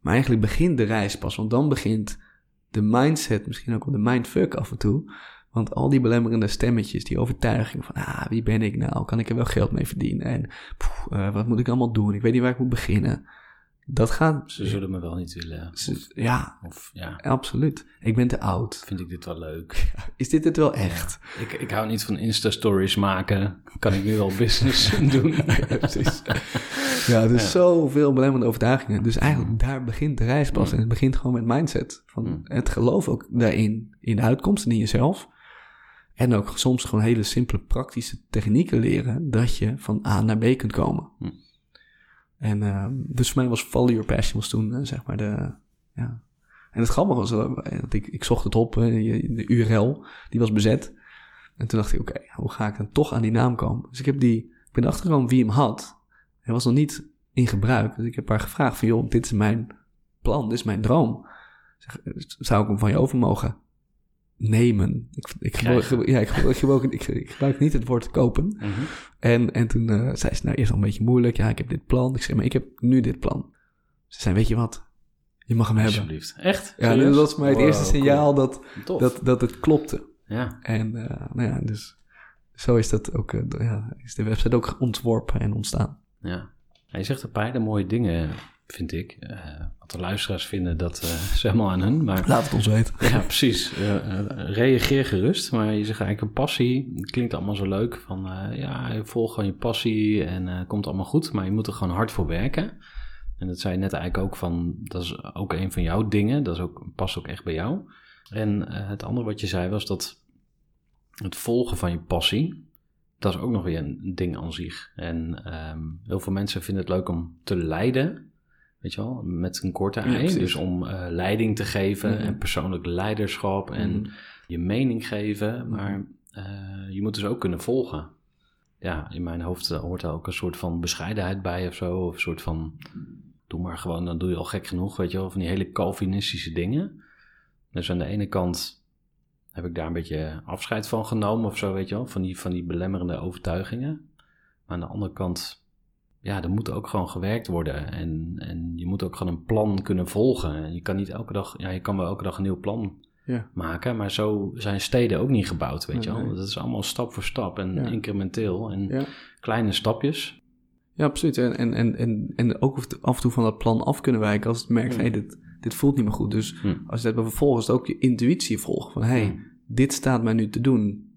Maar eigenlijk begint de reis pas, want dan begint de mindset, misschien ook wel de mindfuck af en toe. Want al die belemmerende stemmetjes, die overtuiging van, ah, wie ben ik nou? Kan ik er wel geld mee verdienen? En poeh, eh, wat moet ik allemaal doen? Ik weet niet waar ik moet beginnen. Dat gaat, Ze zullen me wel niet willen. ze- ja, Of ja, absoluut. Ik ben te oud. vind ik dit wel leuk? Is dit het wel echt? Ik, ik hou niet van Insta-stories maken. Kan ik nu wel business doen? precies. Ja, er is zoveel belemmerende overtuigingen. Dus eigenlijk daar begint de reis pas. En het begint gewoon met mindset. Van Mm. het geloof ook daarin, in de uitkomst en in jezelf. En ook soms gewoon hele simpele praktische technieken leren dat je van A naar B kunt komen. En ehm, dus voor mij was Follow Your Passion was toen eh, zeg maar de, ja. En het grappige was, eh, dat ik, ik zocht het op, de URL, die was bezet. En toen dacht ik, oké, hoe ga ik dan toch aan die naam komen? Dus ik heb die, ik ben erachter gekomen wie hem had. Hij was nog niet in gebruik. Dus ik heb haar gevraagd van, joh, dit is mijn plan, dit is mijn droom. Zou ik hem van je over mogen nemen? Ik, ik, gebruik, ja, ik, gebruik, ik, gebruik, ik, ik gebruik niet het woord kopen. Mhm. En, en toen eh, zei ze, nou, eerst al een beetje moeilijk. Ja, ik heb dit plan. Ik zei, maar ik heb nu dit plan. Ze zei, weet je wat? Je mag hem hebben. Alsjeblieft. Echt? Ja, dat was voor mij het Wow, eerste signaal dat. Tof. dat, dat het klopte. Ja. En eh, nou ja, dus zo is dat ook, eh, ja, is de website ook ontworpen en ontstaan. Ja. Hij zegt een paar hele mooie dingen, vind ik. Eh, wat de luisteraars vinden, dat eh is helemaal aan hun. Maar Laat het ons weten. ja, precies. Eh, reageer gerust. Maar je zegt eigenlijk een passie. Het klinkt allemaal zo leuk. Van ja, volg gewoon je passie en komt allemaal goed. Maar je moet er gewoon hard voor werken. En dat zei je net eigenlijk ook van, dat is ook een van jouw dingen. Dat is ook, past ook echt bij jou. En het andere wat je zei was dat het volgen van je passie, dat is ook nog weer een ding aan zich. En ehm, heel veel mensen vinden het leuk om te leiden, weet je wel, met een korte ei. dus om eh, leiding te geven Mhm. en persoonlijk leiderschap en Mhm. je mening geven. Maar eh, je moet dus ook kunnen volgen. Ja, in mijn hoofd eh, hoort daar ook een soort van bescheidenheid bij of zo. Of een soort van, doe maar gewoon, dan doe je al gek genoeg, weet je wel. Van die hele Calvinistische dingen. Dus aan de ene kant heb ik daar een beetje afscheid van genomen of zo, weet je wel. Van die, van die belemmerende overtuigingen. Maar aan de andere kant, ja, er moet ook gewoon gewerkt worden. En, en je moet ook gewoon een plan kunnen volgen. En je kan niet elke dag, ja, je kan wel elke dag een nieuw plan Ja. maken. Maar zo zijn steden ook niet gebouwd, weet je wel. nee. Dat is allemaal stap voor stap en Ja. incrementeel en Ja. kleine stapjes. Ja, absoluut. En, en, en, en, en ook af en toe van dat plan af kunnen wijken als het merkt van, hé, dit, dit voelt niet meer goed. Dus Hm. als je dat vervolgens ook je intuïtie volgen. Van, hé, hey, Hm. dit staat mij nu te doen.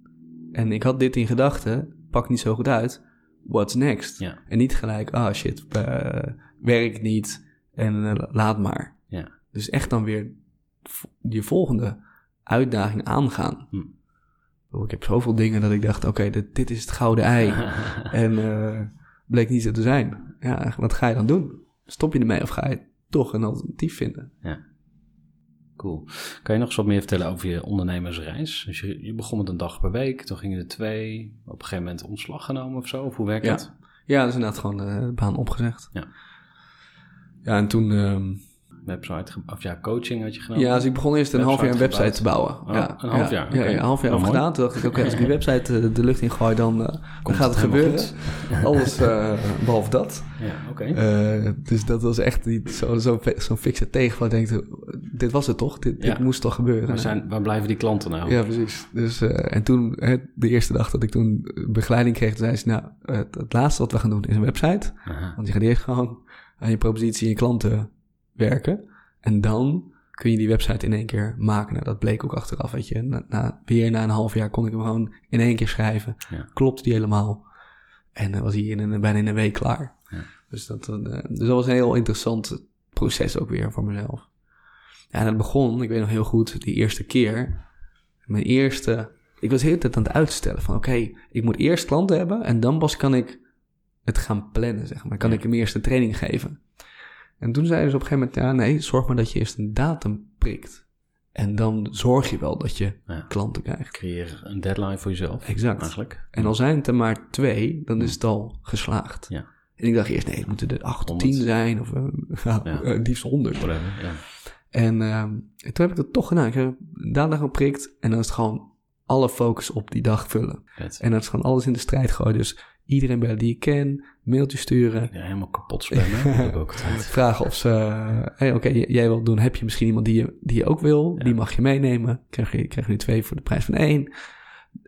En ik had dit in gedachten, pak niet zo goed uit. What's next? Ja. En niet gelijk, ah shit, eh, werkt niet en eh, laat maar. Ja. Dus echt dan weer je volgende uitdaging aangaan. Hm. Oh, Ik heb zoveel dingen dat ik dacht, oké, dit, dit is het gouden ei. En eh, bleek niet zo te zijn. Ja, wat ga je dan doen? Stop je ermee of ga je toch een alternatief vinden? Cool. Kan je nog eens wat meer vertellen over je ondernemersreis? Dus je, je begon met een dag per week, toen gingen er twee, op een gegeven moment ontslag genomen of zo? Of hoe werkt Ja. dat? Ja, is inderdaad gewoon eh, de baan opgezegd. Ja. Ja, en toen... ehm, Website, of ja, coaching had je genomen? ja, dus ik begon eerst een half jaar een Website te bouwen. Oh, ja, een half ja, jaar, Ja, ja, een half jaar over mooi. gedaan. Toen dacht ik, oké, als ik die website eh, de lucht in gooi, dan, eh, dan gaat het gebeuren. Alles eh, behalve dat. Ja, oké. Dus dat was echt niet zo- zo'n zo, zo'n fikse tegenval. Ik denk, dit was het toch? Dit, Ja. dit moest toch gebeuren? waar, zijn, waar blijven die klanten nou? Ja, precies. Dus, en toen, de eerste dag dat ik toen begeleiding kreeg, toen zei ze, nou, het, het laatste wat we gaan doen is een website. Aha. Want je gaat eerst gewoon aan je propositie en je klanten werken. En dan kun je die website in één keer maken. Nou, dat bleek ook achteraf, weet je. Na, na, weer na een half jaar kon ik hem gewoon in één keer schrijven. Ja. Klopte die helemaal. En dan was hij in een, bijna in een week klaar. Ja. Dus, dat, eh, dus dat was een heel interessant proces ook weer voor mezelf. Ja, en het begon, ik weet nog heel goed, die eerste keer. Mijn eerste... Ik was de hele tijd aan het uitstellen van... Oké, ik moet eerst klanten hebben... en dan pas kan ik het gaan plannen, zeg maar. Kan Ja. ik hem eerst een training geven. En toen zeiden ze op een gegeven moment... Ja, nee, zorg maar dat je eerst een datum prikt. En dan zorg je wel dat je Ja. klanten krijgt. Creëer een deadline voor jezelf. Exact. Eigenlijk. En al zijn het er maar twee, dan is het al geslaagd. Ja. En ik dacht eerst, nee, het moeten er acht Honderd. tien zijn. Of eh, ja, Ja. eh, liefst honderd. Ja. En ehm, toen heb ik dat toch gedaan. Ik heb een datum geprikt en dan is het gewoon alle focus op die dag vullen. En dat is gewoon alles in de strijd gooien. Dus iedereen bellen die ik ken, mailtje sturen. Ja, helemaal kapot spammen. Dat ik ook. Vragen of ze, hey, oké, jij wilt doen, heb je misschien iemand die je, die je ook wil? Ja. Die mag je meenemen. Krijg je, krijg je nu twee voor de prijs van één.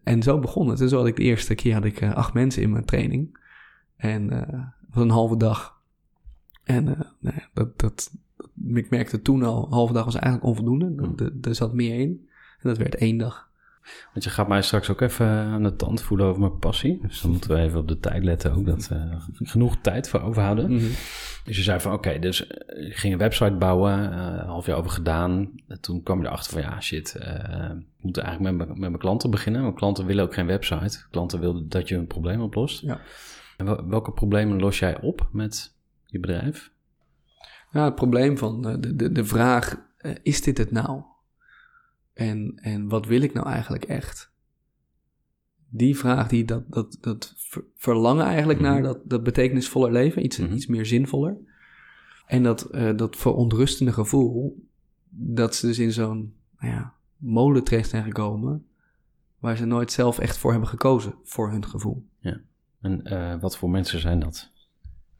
En zo begon het. En zo had ik de eerste keer had ik eh, acht mensen in mijn training. En eh, het was een halve dag. En eh, nou ja, dat, dat, dat- ik merkte toen al, een halve dag was eigenlijk onvoldoende. Hmm. Er zat meer in. En dat werd één dag. Want je gaat mij straks ook even aan de tand voelen over mijn passie. Dus dan moeten we even op de tijd letten ook. Dat genoeg tijd voor overhouden. Mhm. Dus je zei van oké, dus eh, je ging een website bouwen. een half jaar over gedaan. En toen kwam je erachter van ja shit, eh, ik moet eigenlijk met, mijn- met mijn klanten beginnen. Mijn klanten willen ook geen website. Klanten willen dat je een probleem oplost. Ja. En wel- welke problemen los jij op met je bedrijf? Ja, het probleem van de, de, de vraag, is dit het nou? En, en wat wil ik nou eigenlijk echt? Die vraag, die, dat, dat, dat ver- verlangen eigenlijk Mhm. naar dat, dat betekenisvoller leven, iets, Mhm. iets meer zinvoller. En dat, eh, dat verontrustende gevoel, dat ze dus in zo'n nou ja, molen terecht zijn gekomen, waar ze nooit zelf echt voor hebben gekozen, voor hun gevoel. En eh, wat voor mensen zijn dat?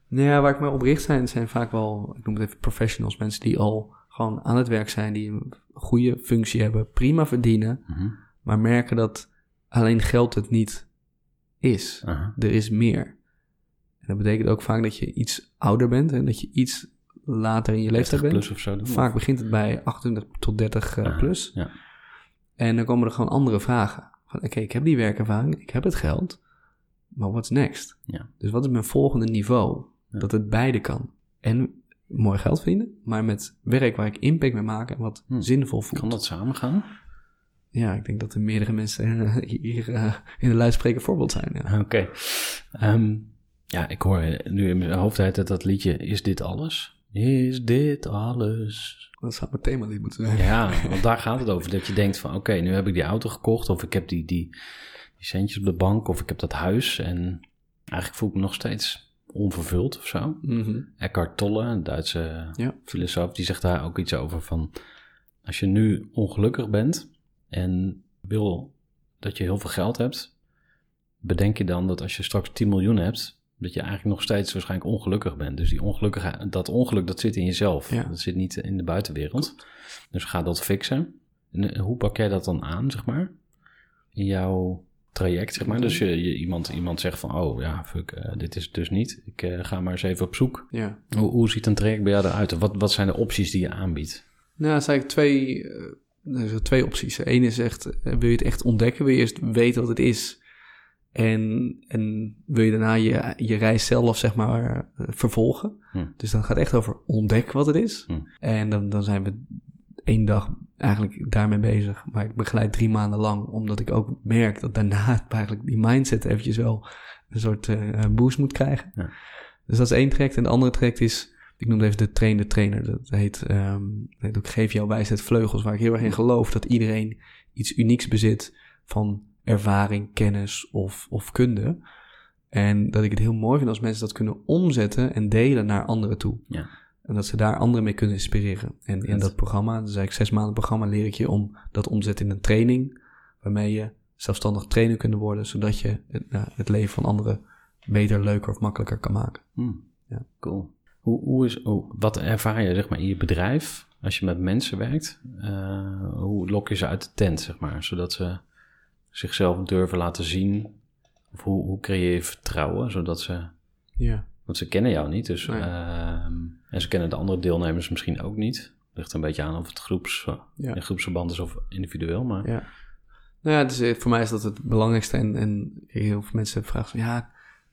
Nou ja, waar ik me op richt zijn, zijn vaak wel, ik noem het even professionals, mensen die al gewoon aan het werk zijn, die een goede functie hebben, prima verdienen, Mhm. maar merken dat alleen geld het niet is. Er is meer. En dat betekent ook vaak dat je iets ouder bent en dat je iets later in je 30 leeftijd bent. plus of zo doen? Vaak begint het bij 28 tot 30 eh, plus. ja. En dan komen er gewoon andere vragen. Van oké, ik heb die werkervaring, ik heb het geld, maar what's next? Ja. Dus wat is mijn volgende niveau? Ja. Dat het beide kan. En mooi geld verdienen, maar met werk waar ik impact mee maak en wat Hm. zinvol voelt. Kan dat samen gaan? Ja, ik denk dat er meerdere mensen eh, hier eh, in de luidspreker voorbeeld zijn. Ja. Oké. Ehm, ja, ik hoor nu in mijn hoofd tijd dat liedje Is dit alles? Is dit alles? Dat zou mijn themalied moeten zijn. Ja, want daar gaat het over. Dat je denkt van oké, nu heb ik die auto gekocht. Of ik heb die, die, die centjes op de bank. Of ik heb dat huis. En eigenlijk voel ik me nog steeds onvervuld of zo. Mhm. Eckhart Tolle, een Duitse Ja. filosoof, die zegt daar ook iets over van... Als je nu ongelukkig bent en wil dat je heel veel geld hebt... bedenk je dan dat als je straks 10 miljoen hebt... dat je eigenlijk nog steeds waarschijnlijk ongelukkig bent. Dus die ongelukkigheid, dat ongeluk dat zit in jezelf. Ja. Dat zit niet in de buitenwereld. Dus ga dat fixen. En eh, hoe pak jij dat dan aan, zeg maar? In jouw traject, zeg maar. Dus je, je, iemand, iemand zegt van... oh ja, fuck, eh, dit is het dus niet. Ik eh, ga maar eens even op zoek. ja. Hoe, hoe ziet een traject bij jou eruit? Wat, wat zijn de opties die je aanbiedt? Nou, er zijn eigenlijk twee, eh, twee opties. Eén is echt, wil je het echt ontdekken? Wil je eerst weten wat het is? En, en wil je daarna je, je reis zelf, zeg maar, vervolgen? Hm. Dus dan gaat het echt over ontdek wat het is. Hm. En dan, dan zijn we één dag eigenlijk daarmee bezig. Maar ik begeleid drie maanden lang, omdat ik ook merk dat daarna eigenlijk die mindset eventjes wel een soort eh, boost moet krijgen. Ja. Dus dat is één traject. En de andere traject is, ik noem het even de trainer trainer. Dat heet, dat heet ook Geef jouw wijsheid vleugels, waar ik heel erg in geloof dat iedereen iets unieks bezit van ervaring, kennis of, of kunde. En dat ik het heel mooi vind als mensen dat kunnen omzetten en delen naar anderen toe. Ja. En dat ze daar anderen mee kunnen inspireren. En in dat programma, dus eigenlijk zes maanden programma, leer ik je om dat om te zetten in een training. Waarmee je zelfstandig trainer kunt worden, zodat je het, nou, het leven van anderen beter, leuker of makkelijker kan maken. Hm. Ja. Cool. Hoe, hoe is, hoe, wat ervaar je zeg maar, in je bedrijf als je met mensen werkt? Eh, hoe lok je ze uit de tent, zeg maar, zodat ze zichzelf durven laten zien? Of hoe, hoe creëer je vertrouwen, zodat ze... Ja. Want ze kennen jou niet, dus... Nee. ehm, en ze kennen de andere deelnemers misschien ook niet. Ligt een beetje aan of het groeps, Ja. in groepsverband is of individueel, maar... Ja. Nou ja, dus eh, voor mij is dat het belangrijkste. En, en heel veel mensen vragen van, ja,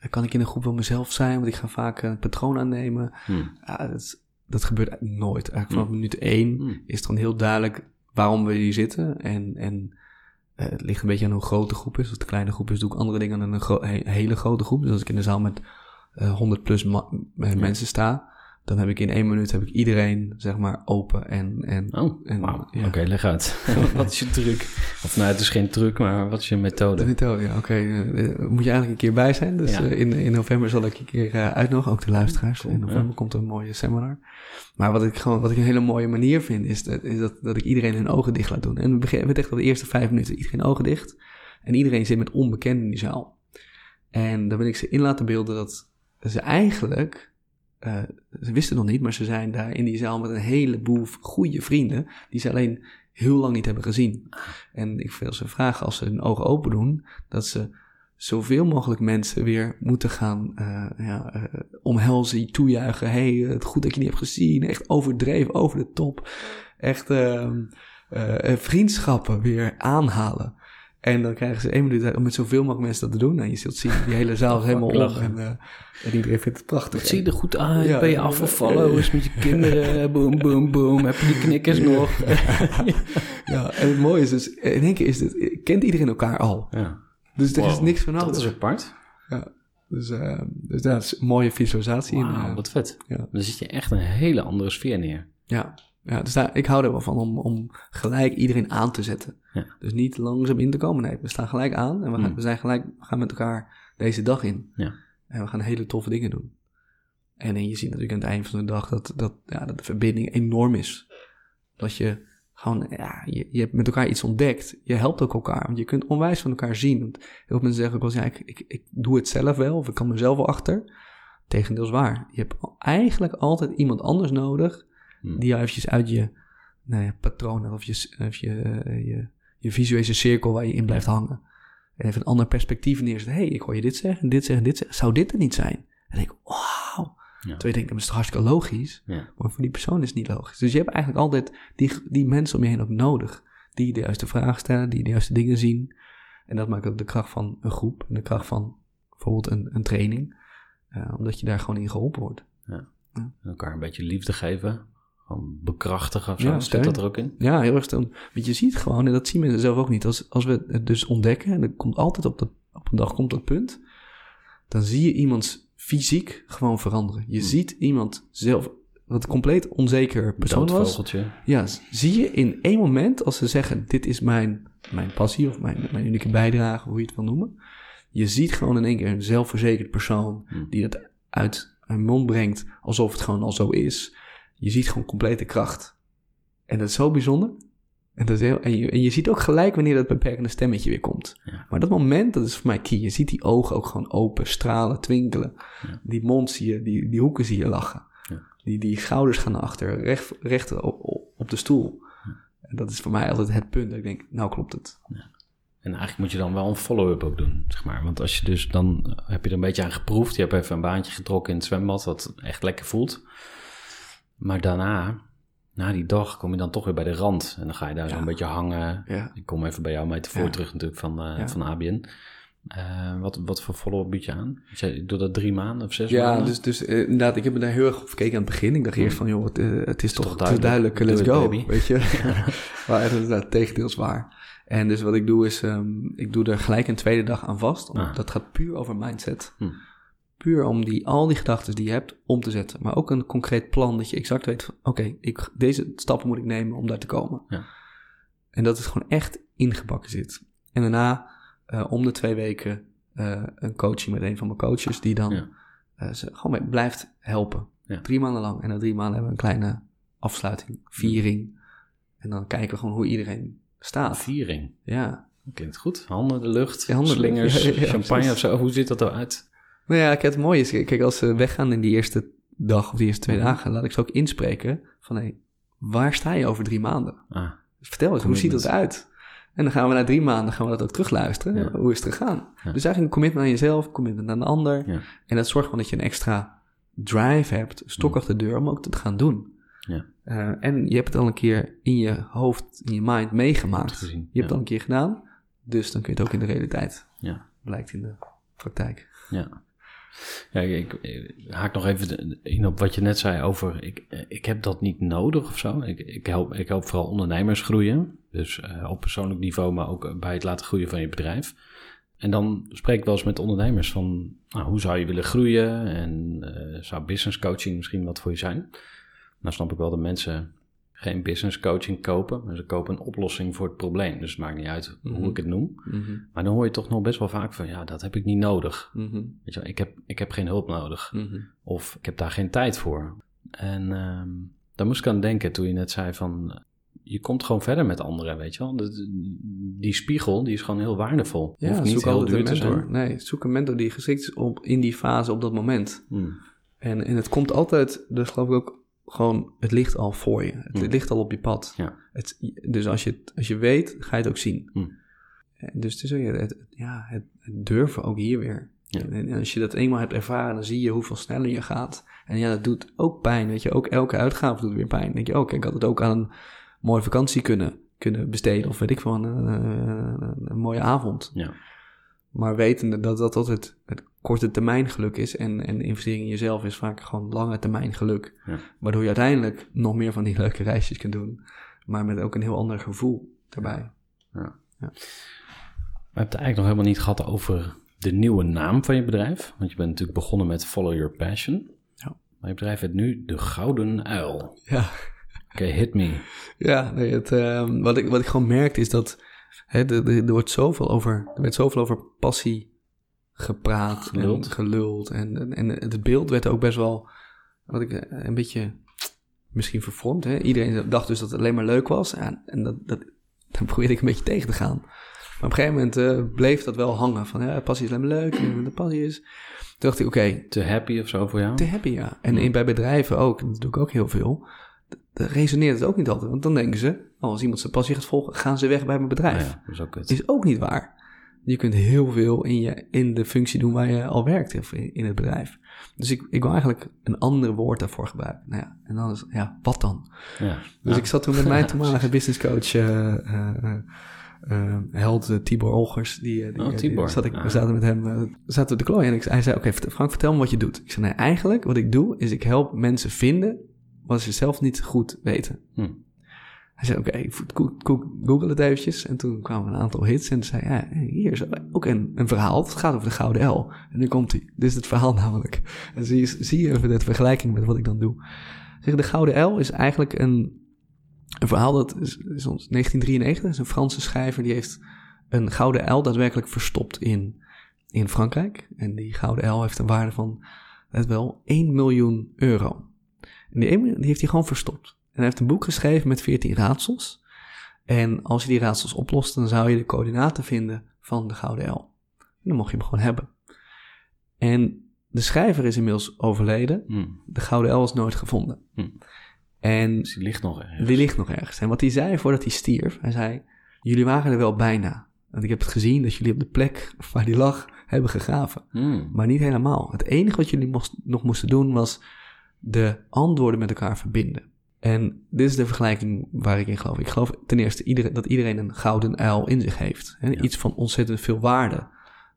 kan ik in een groep wel mezelf zijn? Want ik ga vaak een patroon aannemen. Hm. Ja, dat, gebeurt nooit. Eigenlijk vanaf Hm. minuut één Hm. is het gewoon heel duidelijk waarom we hier zitten. En, en eh, het ligt een beetje aan hoe groot de groep is. Als het een kleine groep is, doe ik andere dingen dan een gro- he- hele grote groep. Dus als ik in de zaal met eh 100 plus mensen sta, dan heb ik in één minuut heb ik iedereen, zeg maar, open en... en Oh, en, wauw. ja. Oké, leg uit. wat is je truc? Of nou, het is geen truc, maar wat is je De methode? methode, ja, oké. eh, eh, moet je eigenlijk een keer bij zijn. Dus Ja. eh, in, in november zal ik je een keer eh, uitnodigen, ook de luisteraars. Cool, in november ja. komt er een mooie seminar. Maar wat ik gewoon, wat ik een hele mooie manier vind, is, dat, is dat, dat ik iedereen hun ogen dicht laat doen. En we beginnen met echt de eerste vijf minuten. Iedereen ogen dicht. En iedereen zit met onbekenden in die zaal. En dan wil ik ze in laten beelden dat ze eigenlijk, eh, ze wisten nog niet, maar ze zijn daar in die zaal met een heleboel goede vrienden, die ze alleen heel lang niet hebben gezien. En ik wil ze vragen als ze hun ogen open doen, dat ze zoveel mogelijk mensen weer moeten gaan eh, ja, eh, omhelzen, toejuichen. hey, het goed dat je die hebt gezien. Echt overdreven, over de top. Echt ehm, eh, eh, vriendschappen weer aanhalen. En dan krijgen ze één minuut om met zoveel mogelijk mensen dat te doen. En je zult zien, die hele zaal is helemaal om. En, eh, en iedereen vindt het prachtig. Het zie je er goed uit. Ja. ben je afgevallen? Hoe is het met je kinderen? boom, boom, boom. Heb je die knikkers nog? Ja, en het mooie is dus, in één keer is het, kent iedereen elkaar al. ja. Dus er is niks van nodig. Dat is apart. Ja, dus, eh, dus dat is een mooie visualisatie. en, Wauw, eh, wat vet. ja. Dan zit je echt een hele andere sfeer neer. Ja, ja dus daar, ik hou er wel van om, om gelijk iedereen aan te zetten. Ja. Dus niet langzaam in te komen. Nee, we staan gelijk aan en we, gaan, Hmm. we zijn gelijk, we gaan met elkaar deze dag in. Ja. En we gaan hele toffe dingen doen. En, en je ziet natuurlijk aan het eind van de dag dat, dat, ja, dat de verbinding enorm is. Dat je gewoon, ja, je, je hebt met elkaar iets ontdekt. Je helpt ook elkaar, want je kunt onwijs van elkaar zien. Want heel veel mensen zeggen ook wel ja, ik, ik, ik doe het zelf wel, of ik kan mezelf wel achter. Tegendeels waar. Je hebt eigenlijk altijd iemand anders nodig Hmm. die jou eventjes uit je nou ja, patroon of je, of je, eh, je, je visuele cirkel waar je in blijft hangen. En even een ander perspectief neerzet. Hé, hey, ik hoor je dit zeggen, dit zeggen, dit zeggen. Zou dit er niet zijn? En dan denk ik, wauw. Ja. Terwijl je denkt, dat is toch hartstikke logisch? Ja. Maar voor die persoon is het niet logisch. Dus je hebt eigenlijk altijd die, die mensen om je heen ook nodig. Die de juiste vraag stellen, die de juiste dingen zien. En dat maakt ook de kracht van een groep. En de kracht van bijvoorbeeld een, een training. Eh, omdat je daar gewoon in geholpen wordt. Elkaar een beetje liefde geven. Bekrachtigen of zo. Ja, dat er ook in? Ja, heel erg steun. Want je ziet gewoon, en dat zien mensen zelf ook niet, als, als we het dus ontdekken, en er komt altijd op, op een dag komt dat punt, dan zie je iemands fysiek gewoon veranderen. Je Hmm. ziet iemand zelf, wat een compleet onzeker persoon was, ja, zie je in één moment, als ze zeggen, dit is mijn, mijn passie of mijn, mijn unieke bijdrage, hoe je het wil noemen, je ziet gewoon in één keer een zelfverzekerd persoon Hmm. die het uit hun mond brengt alsof het gewoon al zo is. Je ziet gewoon complete kracht. En dat is zo bijzonder. En, dat is heel, en, je, en je ziet ook gelijk wanneer dat beperkende stemmetje weer komt. Ja. Maar dat moment, dat is voor mij key. Je ziet die ogen ook gewoon open, stralen, twinkelen. Ja. Die mond zie je, die, die hoeken zie je lachen. Ja. Die, die schouders gaan naar achter, recht, recht op, op, de stoel. En dat is voor mij altijd het punt dat ik denk, nou klopt het. En eigenlijk moet je dan wel een follow-up ook doen, zeg maar. Want als je dus dan heb je er een beetje aan geproefd. Je hebt even een baantje getrokken in het zwembad, wat echt lekker voelt. Maar daarna, na die dag, kom je dan toch weer bij de rand. En dan ga je daar zo Ja. een beetje hangen. Ja. Ik kom even bij jou metafoor Ja. terug natuurlijk van, Ja. van ABN. Eh, wat, wat voor follow-up bied je aan? Ik doe dat drie maanden of zes Ja, maanden? dus, dus eh, inderdaad, ik heb me daar heel erg op gekeken aan het begin. Ik dacht eerst van, joh, het, het is toch, is duidelijk, let's it, go, baby. weet je. maar het is inderdaad tegendeels waar. En dus wat ik doe is, ehm, ik doe er gelijk een tweede dag aan vast. Ah. Dat gaat puur over mindset. Hm. Puur om die, al die gedachten die je hebt om te zetten. Maar ook een concreet plan dat je exact weet van, oké, ik deze stappen moet ik nemen om daar te komen. Ja. En dat het gewoon echt ingebakken zit. En daarna, eh, om de twee weken, eh, een coaching met een van mijn coaches die dan Ja. eh, ze gewoon mee blijft helpen. Ja. Drie maanden lang. En na drie maanden hebben we een kleine afsluiting, viering. En dan kijken we gewoon hoe iedereen staat. Viering. Ja. Klinkt goed. Handen in de lucht, slingers, champagne of zo. Hoe ziet dat eruit? Nou ja, kijk, het mooie is, kijk, als ze weggaan in die eerste dag of die eerste twee Mhm. dagen, laat ik ze ook inspreken van, hé, waar sta je over drie maanden? Ah, vertel eens, hoe ziet het Commitment. eruit? En dan gaan we na drie maanden gaan we dat ook terugluisteren. Ja. Hoe is het gegaan? Ja. Dus eigenlijk een commitment aan jezelf, een commitment aan de ander. Ja. En dat zorgt gewoon dat je een extra drive hebt, stok achter de deur, om ook te gaan doen. Ja. Eh, en je hebt het al een keer in je hoofd, in je mind meegemaakt. Gezien, Je hebt het al een keer gedaan, dus dan kun je het ook in de realiteit. ja. Blijkt in de praktijk. Ja. Ja, ik, haak nog even in op wat je net zei over, ik, ik heb dat niet nodig of zo. Ik, ik, help, ik help vooral ondernemers groeien. Dus eh, op persoonlijk niveau, maar ook bij het laten groeien van je bedrijf. En dan spreek ik wel eens met ondernemers van, nou, hoe zou je willen groeien? En eh, zou business coaching misschien wat voor je zijn? Nou snap ik wel dat mensen geen business coaching kopen, maar ze kopen een oplossing voor het probleem. Dus het maakt niet uit Mhm. hoe ik het noem. Mhm. Maar dan hoor je toch nog best wel vaak van, ja, dat heb ik niet nodig. Mhm. Weet je wel, ik heb, ik heb geen hulp nodig. Mhm. Of ik heb daar geen tijd voor. En ehm, daar moest ik aan denken toen je net zei van... Je komt gewoon verder met anderen, weet je wel. Dat- Die spiegel, die is gewoon heel waardevol. Ja, Hoeft niet zoek heel altijd duur een mentor. Nee, zoek een mentor die geschikt is op, in die fase op dat moment. Hmm. En, en het komt altijd, dus geloof ik ook, gewoon, het ligt al voor je. Het Hmm. ligt al op je pad. Ja. Het, dus als je, als je weet, ga je het ook zien. Hmm. En Dus het ja, het, het durven ook hier weer. Ja. En, en als je dat eenmaal hebt ervaren, dan zie je hoeveel sneller je gaat. En ja, dat doet ook pijn, weet je. Ook elke uitgave doet weer pijn. Dan denk je, oké, ik had het ook aan een mooie vakantie kunnen, kunnen besteden. Of weet ik van een, een, een mooie avond. Ja. Maar wetende dat dat altijd het korte termijn geluk is en, en investering in jezelf is vaak gewoon lange termijn geluk. Ja. Waardoor je uiteindelijk nog meer van die leuke reisjes kunt doen, maar met ook een heel ander gevoel erbij. We hebben het eigenlijk nog helemaal niet gehad over de nieuwe naam van je bedrijf. Want je bent natuurlijk begonnen met Follow Your Passion. Ja. Maar je bedrijf heet nu De Gouden Uil. Ja, Oké, hit me. ja nee, het, ehm, wat, ik, wat ik gewoon merkte is dat er, wordt zoveel over, er werd zoveel over passie gepraat Geluld. en geluld. En, en, het beeld werd ook best wel, wat ik, eh, een beetje misschien vervormd. Hè? Iedereen dacht dus dat het alleen maar leuk was. En, en dat, dat, daar probeerde ik een beetje tegen te gaan. Maar op een gegeven moment eh, bleef dat wel hangen. Van ja, passie is alleen maar leuk. En de passie is... Toen dacht ik, oké, Te happy of zo voor jou? te happy, ja. En in, bij bedrijven ook, dat doe ik ook heel veel, resoneert het ook niet altijd. Want dan denken ze, oh, als iemand zijn passie gaat volgen, gaan ze weg bij mijn bedrijf. Ja, dat is ook. Is ook niet waar. Je kunt heel veel in, je, in de functie doen waar je al werkt, of in, in het bedrijf. Dus ik, ik wil eigenlijk een ander woord daarvoor gebruiken. Nou ja, en dan is, ja, wat dan? Ja. Dus Ja. ik zat toen met mijn toenmalige businesscoach, eh, eh, eh, held eh, Tibor Olgers. Die, eh, die, Oh, eh, die- Tibor. zat ik, Ah. we zaten met hem, zaten we te klooien. En ik, hij zei, oké, Frank, vertel me wat je doet. Ik zei, nee, eigenlijk wat ik doe, is ik help mensen vinden wat ze zelf niet goed weten. Hm. Hij zei, oké, go- google het eventjes. En toen kwamen een aantal hits en zei ja, hier is ook een, een verhaal. Het gaat over de Gouden L. En nu komt hij. Dit is het verhaal namelijk. En zie je, zie je even de vergelijking met wat ik dan doe. Zeg, de Gouden L is eigenlijk een, een verhaal dat is, is ons 1993. Dat is een Franse schrijver die heeft een Gouden L daadwerkelijk verstopt in, in Frankrijk. En die Gouden L heeft een waarde van, let wel, 1 miljoen euro. En die, 1 miljoen, die heeft hij gewoon verstopt. En hij heeft een boek geschreven met 14 raadsels. En als je die raadsels oplost, dan zou je de coördinaten vinden van de Gouden L. En dan mocht je hem gewoon hebben. En de schrijver is inmiddels overleden. Hm. De Gouden L is nooit gevonden. Hm. En Dus die ligt nog ergens. die ligt nog ergens. En wat hij zei voordat hij stierf, hij zei, jullie waren er wel bijna. Want ik heb het gezien dat jullie op de plek waar die lag hebben gegraven. Hm. Maar niet helemaal. Het enige wat jullie moest- nog moesten doen was de antwoorden met elkaar verbinden. En dit is de vergelijking waar ik in geloof. Ik geloof ten eerste iedereen, dat iedereen een gouden uil in zich heeft. Hè? Ja. Iets van ontzettend veel waarde.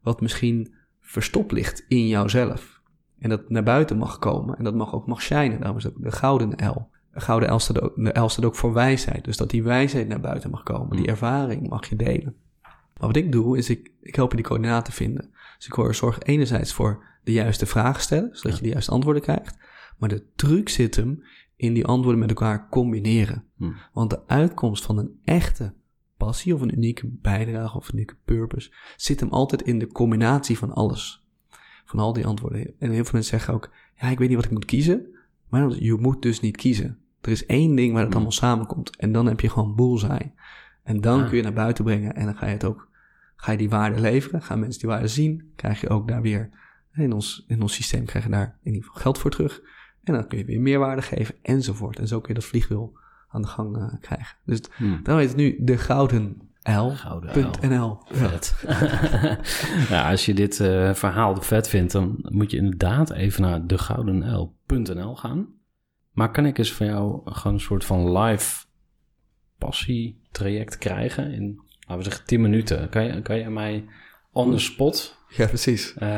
Wat misschien verstopt ligt in jouzelf. En dat naar buiten mag komen. En dat mag ook mag shinen. Daarom is het ook de gouden uil. De gouden uil staat ook, de uil staat ook voor wijsheid. Dus dat die wijsheid naar buiten mag komen. Die ervaring mag je delen. Maar wat ik doe, is ik, ik help je die coördinaten vinden. Dus ik hoor, zorg enerzijds voor de juiste vragen stellen, zodat Ja. je de juiste antwoorden krijgt. Maar de truc zit hem in die antwoorden met elkaar combineren. Hm. Want de uitkomst van een echte passie of een unieke bijdrage of een unieke purpose zit hem altijd in de combinatie van alles. Van al die antwoorden. En heel veel mensen zeggen ook, ja, ik weet niet wat ik moet kiezen. Maar je moet dus niet kiezen. Er is één ding waar het Hm. allemaal samenkomt. En dan heb je gewoon bullseye. En dan Ah. kun je naar buiten brengen en dan ga je het ook, ga je die waarde leveren. Gaan mensen die waarde zien, krijg je ook daar weer, in ons, in ons systeem krijg je daar in ieder geval geld voor terug. En dan kun je weer meerwaarde geven enzovoort. En zo kun je dat vliegwiel aan de gang eh, krijgen. Dus het- Hm. daarom heet het nu de Gouden L. Gouden Punt uil. NL. Ja. Vet. als je dit eh, verhaal vet vindt, dan moet je inderdaad even naar degoudenl.nl gaan. Maar kan ik eens van jou gewoon een soort van live passietraject krijgen in, laten we zeggen, 10 minuten? Kan je, kan je mij on the spot ja, precies. eh,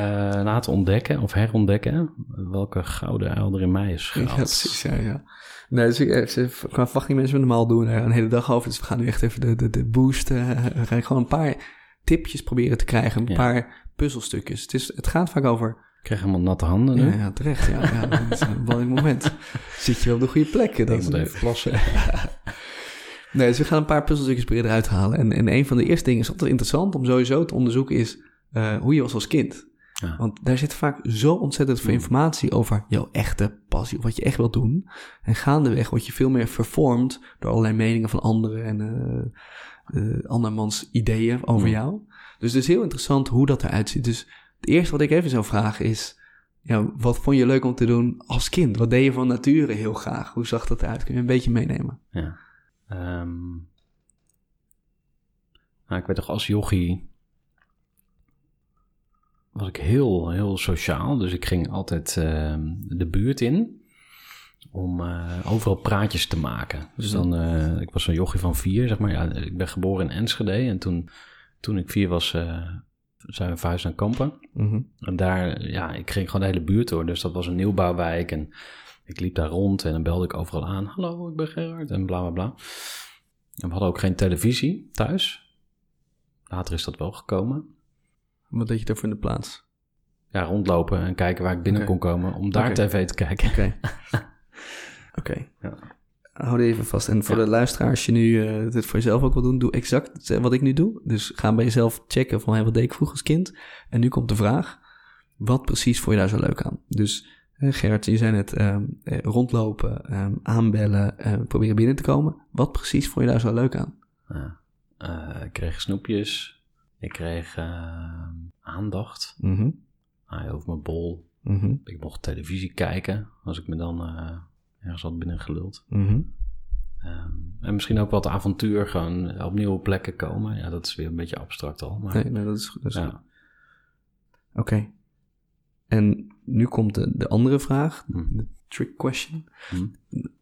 laten ontdekken of herontdekken welke gouden uil er in mij is Ja, precies. Ja, ja. Nee, dus ik, eh, qua verwachting mensen we normaal doen er een hele dag over. Dus we gaan nu echt even de, de, de boost. eh, we gaan gewoon een paar tipjes proberen te krijgen. Een Ja. paar puzzelstukjes. Het, is, het gaat vaak over... Ik kreeg helemaal natte handen nu. Ja, ja terecht. Ja, ja, dat is een belangrijk moment. Zit je wel op de goede plek. Dat moet even plassen. Nee, dus we gaan een paar puzzelstukjes proberen eruit te halen. En, en een van de eerste dingen is altijd interessant om sowieso te onderzoeken is eh, hoe je was als kind. Ja. Want daar zit vaak zo ontzettend veel Mm. informatie over jouw echte passie, wat je echt wilt doen. En gaandeweg word je veel meer vervormd door allerlei meningen van anderen en eh eh, andermans ideeën over Mm. jou. Dus het is heel interessant hoe dat eruit ziet. Dus het eerste wat ik even zou vragen is, ja, wat vond je leuk om te doen als kind? Wat deed je van nature heel graag? Hoe zag dat eruit? Kun je een beetje meenemen? Ja. Ehm, nou, ik weet toch, als jochie was ik heel, heel sociaal. Dus ik ging altijd ehm, de buurt in om eh, overal praatjes te maken. Dus dan, eh, ik was een jochie van vier, zeg maar. Ja, ik ben geboren in Enschede en toen, toen ik vier was, eh, zijn we verhuisd naar Kampen. Mhm. En daar, ja, ik ging gewoon de hele buurt door. Dus dat was een nieuwbouwwijk. En ik liep daar rond en dan belde ik overal aan. Hallo, ik ben Gerard en bla bla bla. En we hadden ook geen televisie thuis. Later is dat wel gekomen. Wat deed je daarvoor in de plaats? Ja, rondlopen en kijken waar ik binnen kon komen om daar tv te kijken. Oké. Oké. Ja. Hou even vast. En voor Ja. de luisteraar, als je nu eh, dit voor jezelf ook wil doen, doe exact wat ik nu doe. Dus ga bij jezelf checken van hey, wat deed ik vroeger als kind. En nu komt de vraag, wat precies vond je daar zo leuk aan? Dus eh, Gerard, je zei net ehm, eh, rondlopen, ehm, aanbellen, proberen binnen te komen. Wat precies vond je daar zo leuk aan? Ja. Ik kreeg snoepjes. Ik kreeg eh, aandacht. Hij over mijn bol. Mhm. Ik mocht televisie kijken als ik me dan eh, ergens had binnengeluld. Ehm, en misschien ook wat avontuur, gewoon op nieuwe plekken komen. Ja, dat is weer een beetje abstract al. Maar, Nee, nee, dat is. Dat is goed. ja. Oké. En nu komt de, de andere vraag, Hm. de trick question. Hm.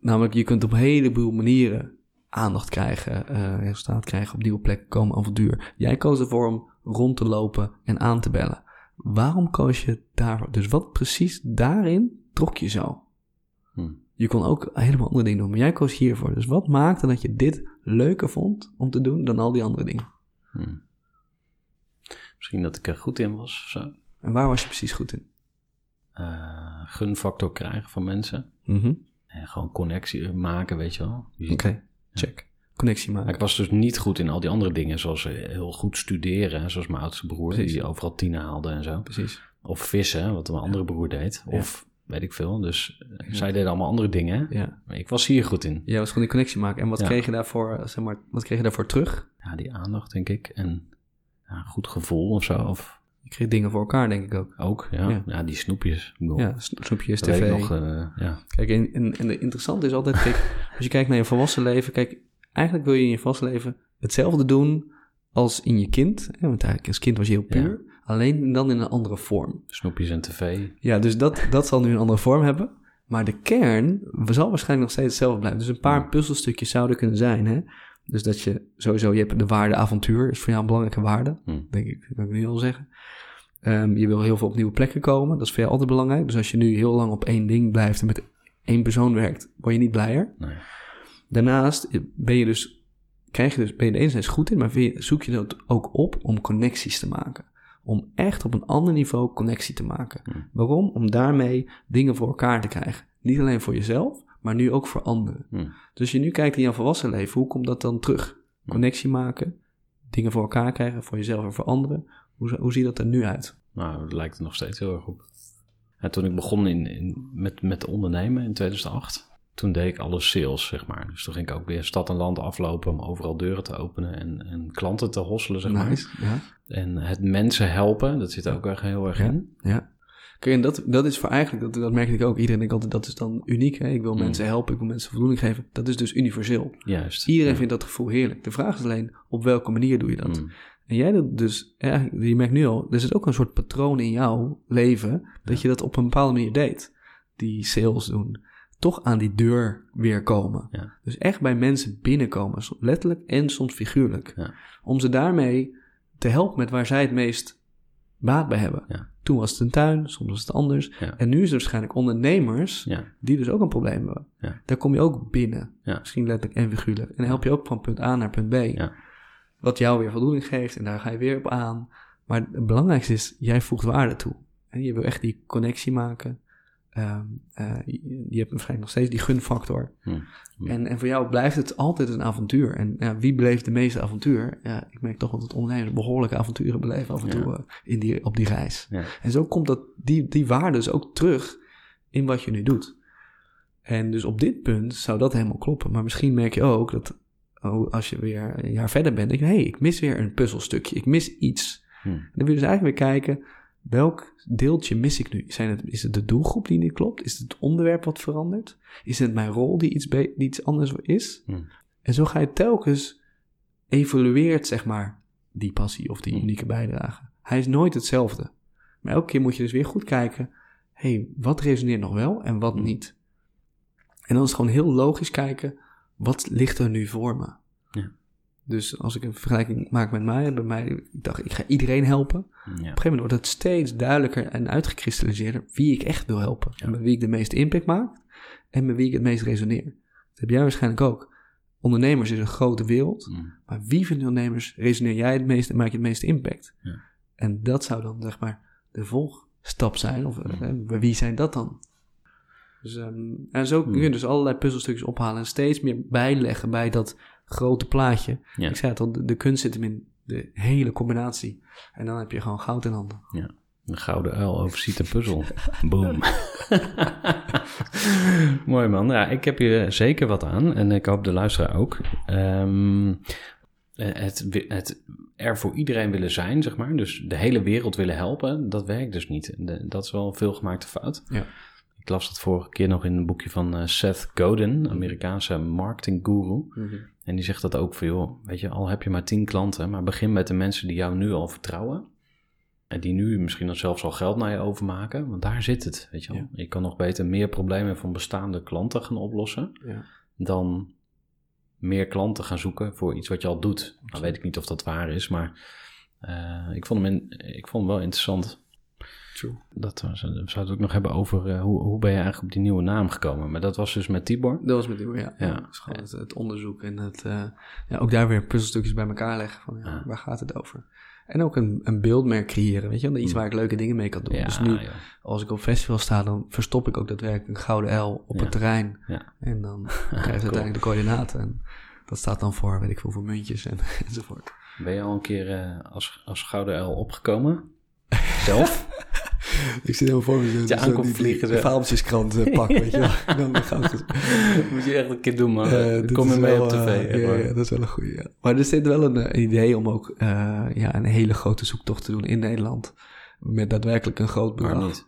Namelijk, je kunt op een heleboel manieren aandacht krijgen, eh, resultaat krijgen, op nieuwe plekken komen, avontuur. Jij koos ervoor om rond te lopen en aan te bellen. Waarom koos je daarvoor? Dus wat precies daarin trok je zo? Hm. Je kon ook helemaal andere dingen doen, maar jij koos hiervoor. Dus wat maakte dat je dit leuker vond om te doen dan al die andere dingen? Hm. Misschien dat ik er goed in was of zo. En waar was je precies goed in? Eh, gunfactor krijgen van mensen. Mhm. En gewoon connectie maken, weet je wel. Oké, check. Connectie Maar maken. ik was dus niet goed in al die andere dingen, zoals eh, heel goed studeren, zoals mijn oudste broer, Precies. die overal tien haalde en zo. Precies. Of vissen, wat mijn andere broer deed. Of weet ik veel. Dus eh, zij deden allemaal andere dingen. Ja. Maar ik was hier goed in. Jij was gewoon die connectie maken. En wat Ja. kreeg je daarvoor, eh, zeg maar, wat kreeg je daarvoor terug? Ja, die aandacht, denk ik. En ja, goed gevoel of zo. Of Je kreeg dingen voor elkaar, denk ik ook. ook, ja. Ja. Ja, die snoepjes. Bedoel, Ja, sno- snoepjes, tv. nog, eh, ja. Kijk, en, en, en de interessante is altijd, kijk, als je kijkt naar je volwassen leven, kijk, eigenlijk wil je in je volwassen leven hetzelfde doen als in je kind. Hè, want eigenlijk als kind was je heel puur, alleen dan in een andere vorm. Snoepjes en tv. Ja, dus dat, dat zal nu een andere vorm hebben. Maar de kern zal waarschijnlijk nog steeds hetzelfde blijven. Dus een paar Ja. puzzelstukjes zouden kunnen zijn. Hè? Dus dat je sowieso, je hebt de waarde avontuur, is voor jou een belangrijke waarde. Hm. Denk ik, dat kan ik nu al zeggen. Ehm, je wil heel veel op nieuwe plekken komen, dat is voor jou altijd belangrijk. Dus als je nu heel lang op één ding blijft en met één persoon werkt, word je niet blijer. Nee. Daarnaast ben je dus, krijg je dus, ben je er enerzijds goed in, maar zoek je dat ook op om connecties te maken. Om echt op een ander niveau connectie te maken. Hmm. Waarom? Om daarmee dingen voor elkaar te krijgen. Niet alleen voor jezelf, maar nu ook voor anderen. Hm. Dus als je nu kijkt in jouw volwassen leven, hoe komt dat dan terug? Connectie maken, dingen voor elkaar krijgen, voor jezelf en voor anderen. Hoe, hoe ziet dat er nu uit? Nou, dat lijkt er nog steeds heel erg op. En toen ik begon in, in, met, met ondernemen in 2008, toen deed ik alle sales, zeg maar. Dus toen ging ik ook weer stad en land aflopen om overal deuren te openen en, en klanten te hosselen, zeg maar. Ja. En het mensen helpen, dat zit ook echt heel erg Ja. in. Ja. Kijk, en dat, dat is voor eigenlijk, dat, dat merkte ik ook. Iedereen denkt altijd, dat is dan uniek. Hè? Ik wil Mm. mensen helpen, ik wil mensen voldoening geven. Dat is dus universeel. Juist. Iedereen Ja. vindt dat gevoel heerlijk. De vraag is alleen, op welke manier doe je dat? Mm. En jij doet dus, je merkt nu al, er zit ook een soort patroon in jouw leven, dat je dat op een bepaalde manier deed. Die sales doen. Toch aan die deur weer komen. Ja. Dus echt bij mensen binnenkomen, letterlijk en soms figuurlijk. Ja. Om ze daarmee te helpen met waar zij het meest baat bij hebben. Ja. Toen was het een tuin, soms was het anders. En nu is het waarschijnlijk ondernemers die dus ook een probleem hebben. Daar kom je ook binnen. Misschien letterlijk en figuurlijk. En dan help je ook van punt A naar punt B. Wat jou weer voldoening geeft en daar ga je weer op aan. Maar het belangrijkste is, jij voegt waarde toe. En je wil echt die connectie maken. Ehm, eh, je, je hebt waarschijnlijk nog steeds die gunfactor. Hm. En, en voor jou blijft het altijd een avontuur. En ja, wie beleeft de meeste avontuur? Ja, ik merk toch dat ondernemers behoorlijke avonturen beleven af en toe eh, in die, op die reis. Ja. En zo komt dat, die, die waarde dus ook terug in wat je nu doet. En dus op dit punt zou dat helemaal kloppen. Maar misschien merk je ook dat als je weer een jaar verder bent, denk je, hé, hey, ik mis weer een puzzelstukje. Ik mis iets. Hm. Dan wil je dus eigenlijk weer kijken, welk deeltje mis ik nu? Zijn het, is het de doelgroep die niet klopt? Is het het onderwerp wat verandert? Is het mijn rol die iets, die iets anders is? Hm. En zo ga je telkens evolueert, zeg maar, die passie of die Hm. unieke bijdrage. Hij is nooit hetzelfde. Maar elke keer moet je dus weer goed kijken, hé, hey, wat resoneert nog wel en wat niet? En dan is het gewoon heel logisch kijken, wat ligt er nu voor me? Ja. Dus als ik een vergelijking maak met mij, bij mij, ik dacht, ik ga iedereen helpen. Op een gegeven moment wordt het steeds duidelijker en uitgekristalliseerder wie ik echt wil helpen. Ja. En met wie ik de meeste impact maak en met wie ik het meest resoneer. Dat heb jij waarschijnlijk ook. Ondernemers is een grote wereld, Hm. maar wie van de ondernemers resoneer jij het meest en maak je het meeste impact? Ja. En dat zou dan zeg maar de volgstap zijn, of eh, bij wie zijn dat dan? Dus, ehm, en zo kun je Hmm. dus allerlei puzzelstukjes ophalen en steeds meer bijleggen bij dat grote plaatje. Ja. Ik zei het al, de, de kunst zit hem in de hele combinatie. En dan heb je gewoon goud in handen. Een gouden uil overziet een puzzel. Boom. Mooi man. Ja, ik heb hier zeker wat aan. En ik hoop de luisteraar ook. Ehm, het, wi- het er voor iedereen willen zijn, zeg maar. Dus de hele wereld willen helpen. Dat werkt dus niet. De- dat is wel een veelgemaakte fout. Ja. Ik las dat vorige keer nog in een boekje van eh, Seth Godin, Amerikaanse marketingguru. En die zegt dat ook voor, joh, weet je, al heb je maar tien klanten, maar begin met de mensen die jou nu al vertrouwen. En die nu misschien dan zelfs al geld naar je overmaken, want daar zit het, weet je wel. Ja. Je kan nog beter meer problemen van bestaande klanten gaan oplossen, Ja. dan meer klanten gaan zoeken voor iets wat je al doet. Nou weet ik niet of dat waar is, maar eh, ik, vond hem in, ik vond hem wel interessant. True. Dat we, we zouden het ook nog hebben over eh, hoe, hoe ben je eigenlijk op die nieuwe naam gekomen. Maar dat was dus met Tibor. Dat was met die, ja. Ja. gewoon het, het onderzoek en het, eh, ja, ook daar weer puzzelstukjes bij elkaar leggen van, ja, waar gaat het over? En ook een, een beeldmerk creëren, weet je wel? Iets Mm. waar ik leuke dingen mee kan doen. Ja, dus nu, ja. als ik op festival sta, dan verstop ik ook daadwerkelijk een gouden L op Ja. het terrein. En dan krijg je uiteindelijk de coördinaten. En dat staat dan voor, weet ik veel, voor muntjes en, enzovoort. Ben je al een keer eh, als, als gouden uil opgekomen? Zelf? Ik zit helemaal voor me Je aankomt vliegen, de fabeltjeskrant eh, pak, weet je wel. Dan goud Moet je echt een keer doen, man. Eh, kom je mee wel, op tv. eh, ja, ja, dat is wel een goede. Ja. Maar er zit wel een, idee om ook ja, een hele grote zoektocht te doen in Nederland. Met daadwerkelijk een groot bedrag. Niet?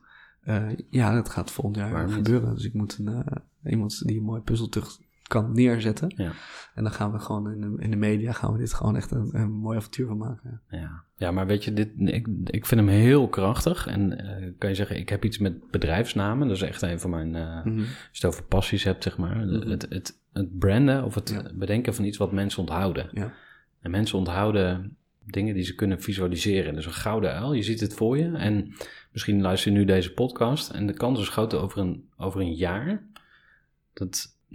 Ja, dat gaat volgend jaar gebeuren. Dus ik moet een, iemand die een mooi puzzeltucht kan neerzetten. Ja. En dan gaan we gewoon in de, in de media gaan we dit gewoon echt een, een mooi avontuur van maken. Ja. ja, maar weet je, dit, ik, ik vind hem heel krachtig. En eh, kan je zeggen, ik heb iets met bedrijfsnamen. Dat is echt een van mijn... eh, Mhm. Als je het over passies hebt, zeg maar. Mhm. het, het, het branden of het Ja. bedenken van iets wat mensen onthouden. Ja. En mensen onthouden dingen die ze kunnen visualiseren. Dus een gouden uil, je ziet het voor je. En misschien luister je nu deze podcast. En de kans is groot over een, over een jaar... dat 99%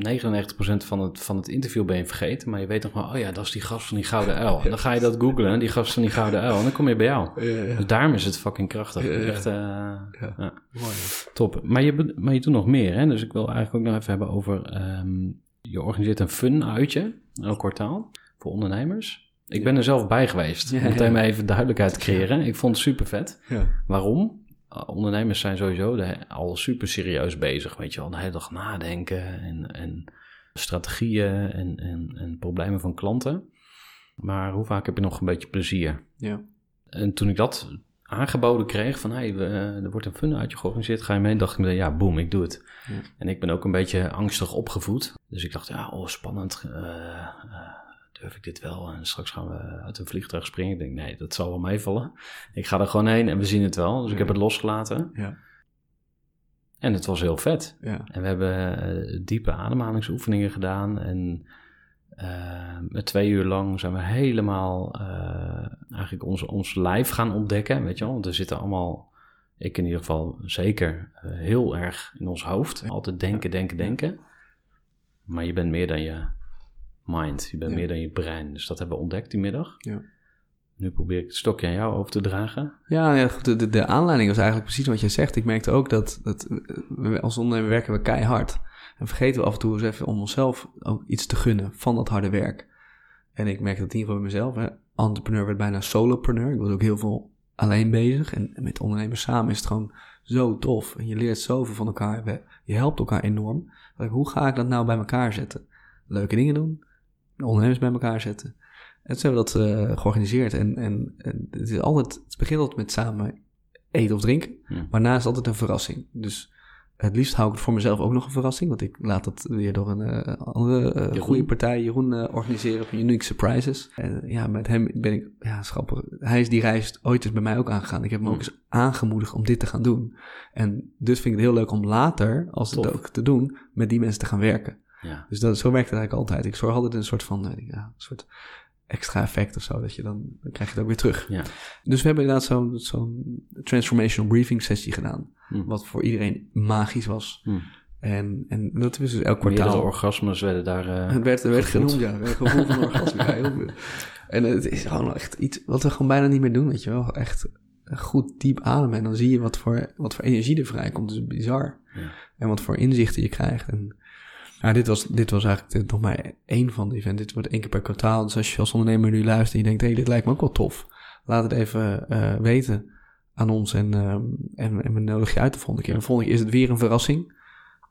van het, van het interview ben je vergeten. Maar je weet nog wel, oh ja, dat is die gast van die gouden uil. En dan ga je dat googlen, die gast van die gouden uil. En dan kom je bij jou. Ja, ja. Dus daarom is het fucking krachtig. Ja. Echt, eh, Ja. ja. Mooi. Top. Maar je, maar je doet nog meer, hè? Dus ik wil eigenlijk ook nog even hebben over... ehm, je organiseert een fun-uitje, elk kwartaal, voor ondernemers. Ik ben er zelf bij geweest, om meteen maar even duidelijkheid te creëren. Ik vond het super vet. Ja. Waarom? Uh, ondernemers zijn sowieso de, al super serieus bezig, weet je wel. De hele dag nadenken en, en strategieën en, en, en problemen van klanten. Maar hoe vaak heb je nog een beetje plezier? Ja. En toen ik dat aangeboden kreeg van hey, we, eh, er wordt een fun uitje georganiseerd, ga je mee? Dacht ik meteen, ja, boem, ik doe het. Ja. En ik ben ook een beetje angstig opgevoed. Dus ik dacht, ja, oh, spannend. eh, eh, durf ik dit wel? En straks gaan we uit een vliegtuig springen. Ik denk, nee, dat zal wel meevallen. Ik ga er gewoon heen en we zien het wel. Dus ik heb het losgelaten. Ja. En het was heel vet. Ja. En we hebben eh, diepe ademhalingsoefeningen gedaan. En met twee uur lang zijn we helemaal eh, eigenlijk ons, ons lijf gaan ontdekken. Weet je wel, want er zitten allemaal, ik in ieder geval zeker, heel erg in ons hoofd. Altijd denken, denken, denken. Maar je bent meer dan je mind. Je bent Ja. meer dan je brein. Dus dat hebben we ontdekt die middag. Ja. Nu probeer ik het stokje aan jou over te dragen. Ja, ja goed, de, de, aanleiding was eigenlijk precies wat jij zegt. Ik merkte ook dat, dat we, als ondernemer werken we keihard. En vergeten we af en toe eens even om onszelf ook iets te gunnen van dat harde werk. En ik merk dat in ieder geval bij mezelf. Hè. Entrepreneur werd bijna solopreneur. Ik was ook heel veel alleen bezig. En met ondernemers samen is het gewoon zo tof. En je leert zoveel van elkaar. Je helpt elkaar enorm. Hoe ga ik dat nou bij elkaar zetten? Leuke dingen doen. Ondernemers bij elkaar zetten. En toen hebben we dat eh, georganiseerd. En, en, en het, is altijd, het begint altijd met samen eten of drinken. Maar is het altijd een verrassing. Dus het liefst hou ik het voor mezelf ook nog een verrassing. Want ik laat dat weer door een eh, andere eh, goede partij, Jeroen, eh, organiseren van Unique Surprises. En ja, met hem ben ik, ja, schappig. Hij is die reis ooit eens bij mij ook aangegaan. Ik heb hem ook eens aangemoedigd om dit te gaan doen. En dus vind ik het heel leuk om later, als het ook te doen, met die mensen te gaan werken. Ja. Dus dat, zo werkt het eigenlijk altijd. Ik zorg altijd een soort van, eh, ja, een soort extra effect of zo. Dat je dan, dan krijg je het ook weer terug. Ja. Dus we hebben inderdaad zo'n zo'n transformational briefing sessie gedaan. Hm. Wat voor iedereen magisch was. Hm. En, en dat is dus elk Meerdere kwartaal. orgasmes werden daar... eh, Het werd, werd genoemd, ja. Gevoel van orgasme. ja, heel. En het is gewoon echt iets wat we gewoon bijna niet meer doen, weet je wel. Echt goed diep ademen. En dan zie je wat voor, wat voor energie er vrijkomt. Dat is bizar. Ja. En wat voor inzichten je krijgt. En ja, dit, was, dit was eigenlijk de- nog maar één van de events. Dit wordt één keer per kwartaal. Dus als je als ondernemer nu luistert en je denkt... hé, hey, dit lijkt me ook wel tof. Laat het even eh, weten aan ons. En, ehm, en, en we nodigen je uit de volgende keer. De volgende keer is het weer een verrassing.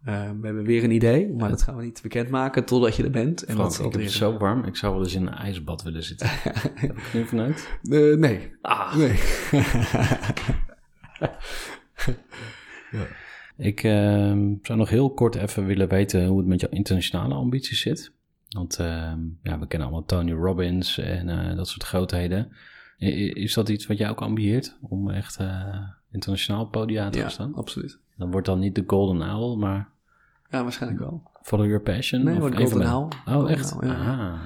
Eh, we hebben weer een idee, maar dat gaan we niet bekendmaken totdat je er bent. En Frank, dat ik heb het zo warm. Ik zou wel eens in een ijsbad willen zitten. heb ik er vanuit? Eh, nee. Ah. Nee. Ik ehm, zou nog heel kort even willen weten hoe het met jouw internationale ambities zit. Want ehm, ja, we kennen allemaal Tony Robbins en eh, dat soort grootheden. Is dat iets wat jij ook ambieert? Om echt eh, internationaal podia te ja, staan? absoluut. Dan wordt dan niet de Golden Owl, maar Ja, waarschijnlijk wel. Follow Your Passion? Nee, wordt Golden de- Owl. Oh, Golden echt? Owl, ja. Ah.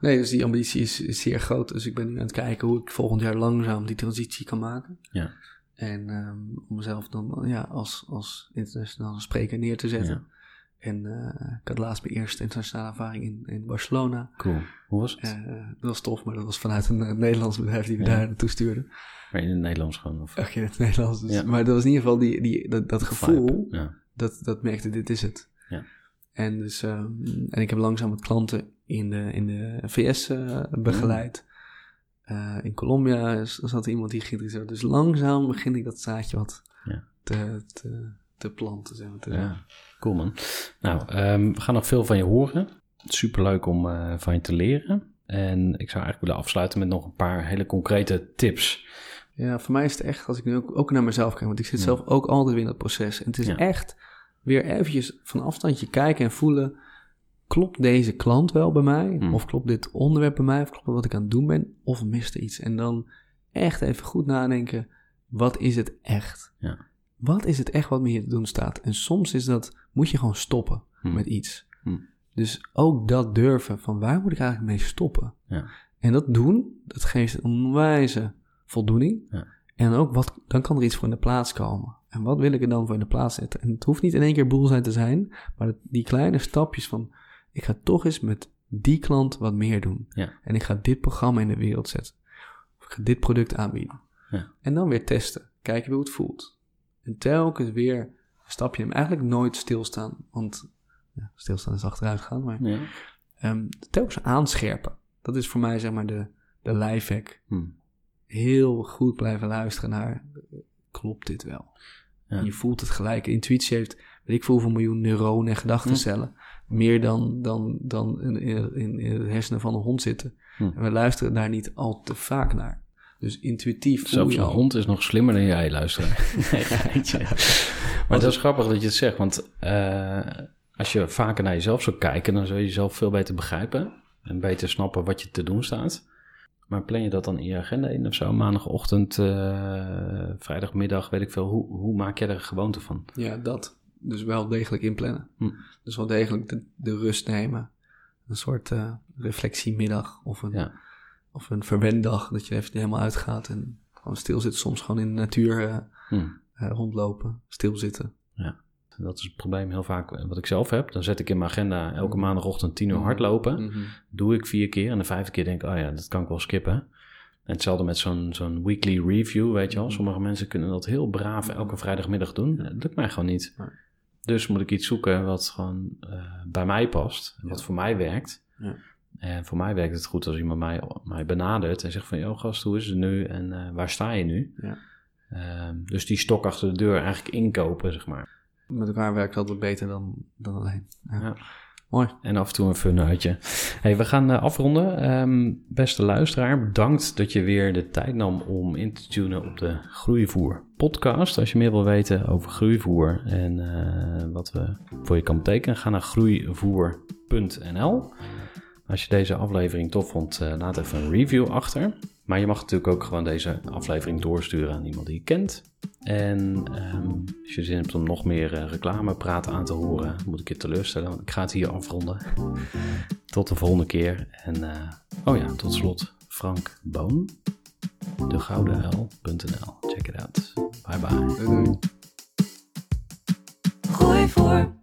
Nee, dus die ambitie is, is zeer groot. Dus ik ben nu aan het kijken hoe ik volgend jaar langzaam die transitie kan maken. Ja. En ehm, om mezelf dan ja, als, als internationale spreker neer te zetten. Ja. En eh, ik had laatst mijn eerste internationale ervaring in, in Barcelona. Cool. Hoe was het? Eh, dat was tof, maar dat was vanuit een eh, Nederlands bedrijf die we Ja. daar naartoe stuurden. Maar in het Nederlands gewoon? Of Ach, in het Nederlands. Dus, Ja. Maar dat was in ieder geval die, die, dat, dat gevoel. Ja. dat, dat merkte, dit is het. Ja. En, dus, ehm, en ik heb langzaam wat klanten in de, in de VS eh, begeleid. Eh, in Colombia zat iemand die geïnteresseerd. Dus langzaam begin ik dat zaadje wat Ja. te, te, te planten. Zeg maar, te- Ja, cool man. Nou, ehm, we gaan nog veel van je horen. Superleuk om eh, van je te leren. En ik zou eigenlijk willen afsluiten met nog een paar hele concrete tips. Ja, voor mij is het echt, als ik nu ook, ook naar mezelf kijk, want ik zit Ja. zelf ook altijd weer in dat proces. En het is echt weer eventjes van afstandje kijken en voelen, klopt deze klant wel bij mij? Hmm. Of klopt dit onderwerp bij mij? Of klopt wat ik aan het doen ben? Of mist er iets? En dan echt even goed nadenken, wat is het echt? Ja. Wat is het echt wat me hier te doen staat? En soms is dat, moet je gewoon stoppen Hmm. met iets. Hmm. Dus ook dat durven, van waar moet ik eigenlijk mee stoppen? Ja. En dat doen, dat geeft een onwijze voldoening. Ja. En ook, wat, dan kan er iets voor in de plaats komen. En wat wil ik er dan voor in de plaats zetten? En het hoeft niet in één keer boel zijn te zijn, maar die kleine stapjes van, ik ga toch eens met die klant wat meer doen. Ja. En ik ga dit programma in de wereld zetten. Of ik ga dit product aanbieden. Ja. En dan weer testen. Kijken hoe het voelt. En telkens weer een stapje nemen. Eigenlijk nooit stilstaan. Want ja, stilstaan is achteruit gaan. Maar Ja. Ehm, telkens aanscherpen. Dat is voor mij zeg maar de, de lifehack. Hm. Heel goed blijven luisteren naar, klopt dit wel? Je voelt het gelijk. Intuïtie heeft, weet ik veel hoeveel miljoen neuronen en gedachtencellen. Meer dan, dan, dan in, in, in, het hersenen van een hond zitten. Hm. En we luisteren daar niet al te vaak naar. Dus intuïtief Zelfs je een al. hond is nog slimmer dan jij, luisteren. Nee. Maar dat is grappig dat je het zegt, want eh, als je vaker naar jezelf zou kijken, dan zul je jezelf veel beter begrijpen en beter snappen wat je te doen staat. Maar plan je dat dan in je agenda in of zo? Maandagochtend, eh, vrijdagmiddag, weet ik veel. Hoe, hoe maak je er een gewoonte van? Ja, dat. Dus wel degelijk inplannen. Hm. Dus wel degelijk de, de rust nemen. Een soort eh, reflectiemiddag of een, Ja. of een verwendag. Dat je even helemaal uitgaat en gewoon stilzitten. Soms gewoon in de natuur eh, Hm. eh, rondlopen, stilzitten. Dat is het probleem heel vaak wat ik zelf heb. Dan zet ik in mijn agenda elke Mhm. maandagochtend 10 uur Mhm. hardlopen. Mhm. Doe ik vier keer en de vijfde keer denk ik, oh ja, dat kan ik wel skippen. En hetzelfde met zo'n zo'n weekly review, weet je wel. Sommige mensen kunnen dat heel braaf elke vrijdagmiddag doen. Dat lukt mij gewoon niet. Dus moet ik iets zoeken wat gewoon eh, bij mij past. En wat voor mij werkt. Ja. En voor mij werkt het goed als iemand mij, mij benadert en zegt van... ...joh gast, hoe is het nu en eh, waar sta je nu? Ja. Ehm, dus die stok achter de deur eigenlijk inkopen, zeg maar. Met elkaar werkt altijd beter dan, dan alleen. Ja. Mooi. En af en toe een fun uitje. We gaan eh, afronden. Ehm, beste luisteraar, bedankt dat je weer de tijd nam om in te tunen op de Groeivoer podcast. Als je meer wil weten over groeivoer en eh, wat we voor je kan betekenen, ga naar groeivoer.nl. Als je deze aflevering tof vond, eh, laat even een review achter. Maar je mag natuurlijk ook gewoon deze aflevering doorsturen aan iemand die je kent. En ehm, als je zin hebt om nog meer eh, reclamepraat aan te horen, moet ik je teleurstellen. Ik ga het hier afronden. Tot de volgende keer. En eh, oh ja, tot slot Frank Boon. Degoudenuil.nl. Check it out. Bye bye. Doei, doei. Gooi voor.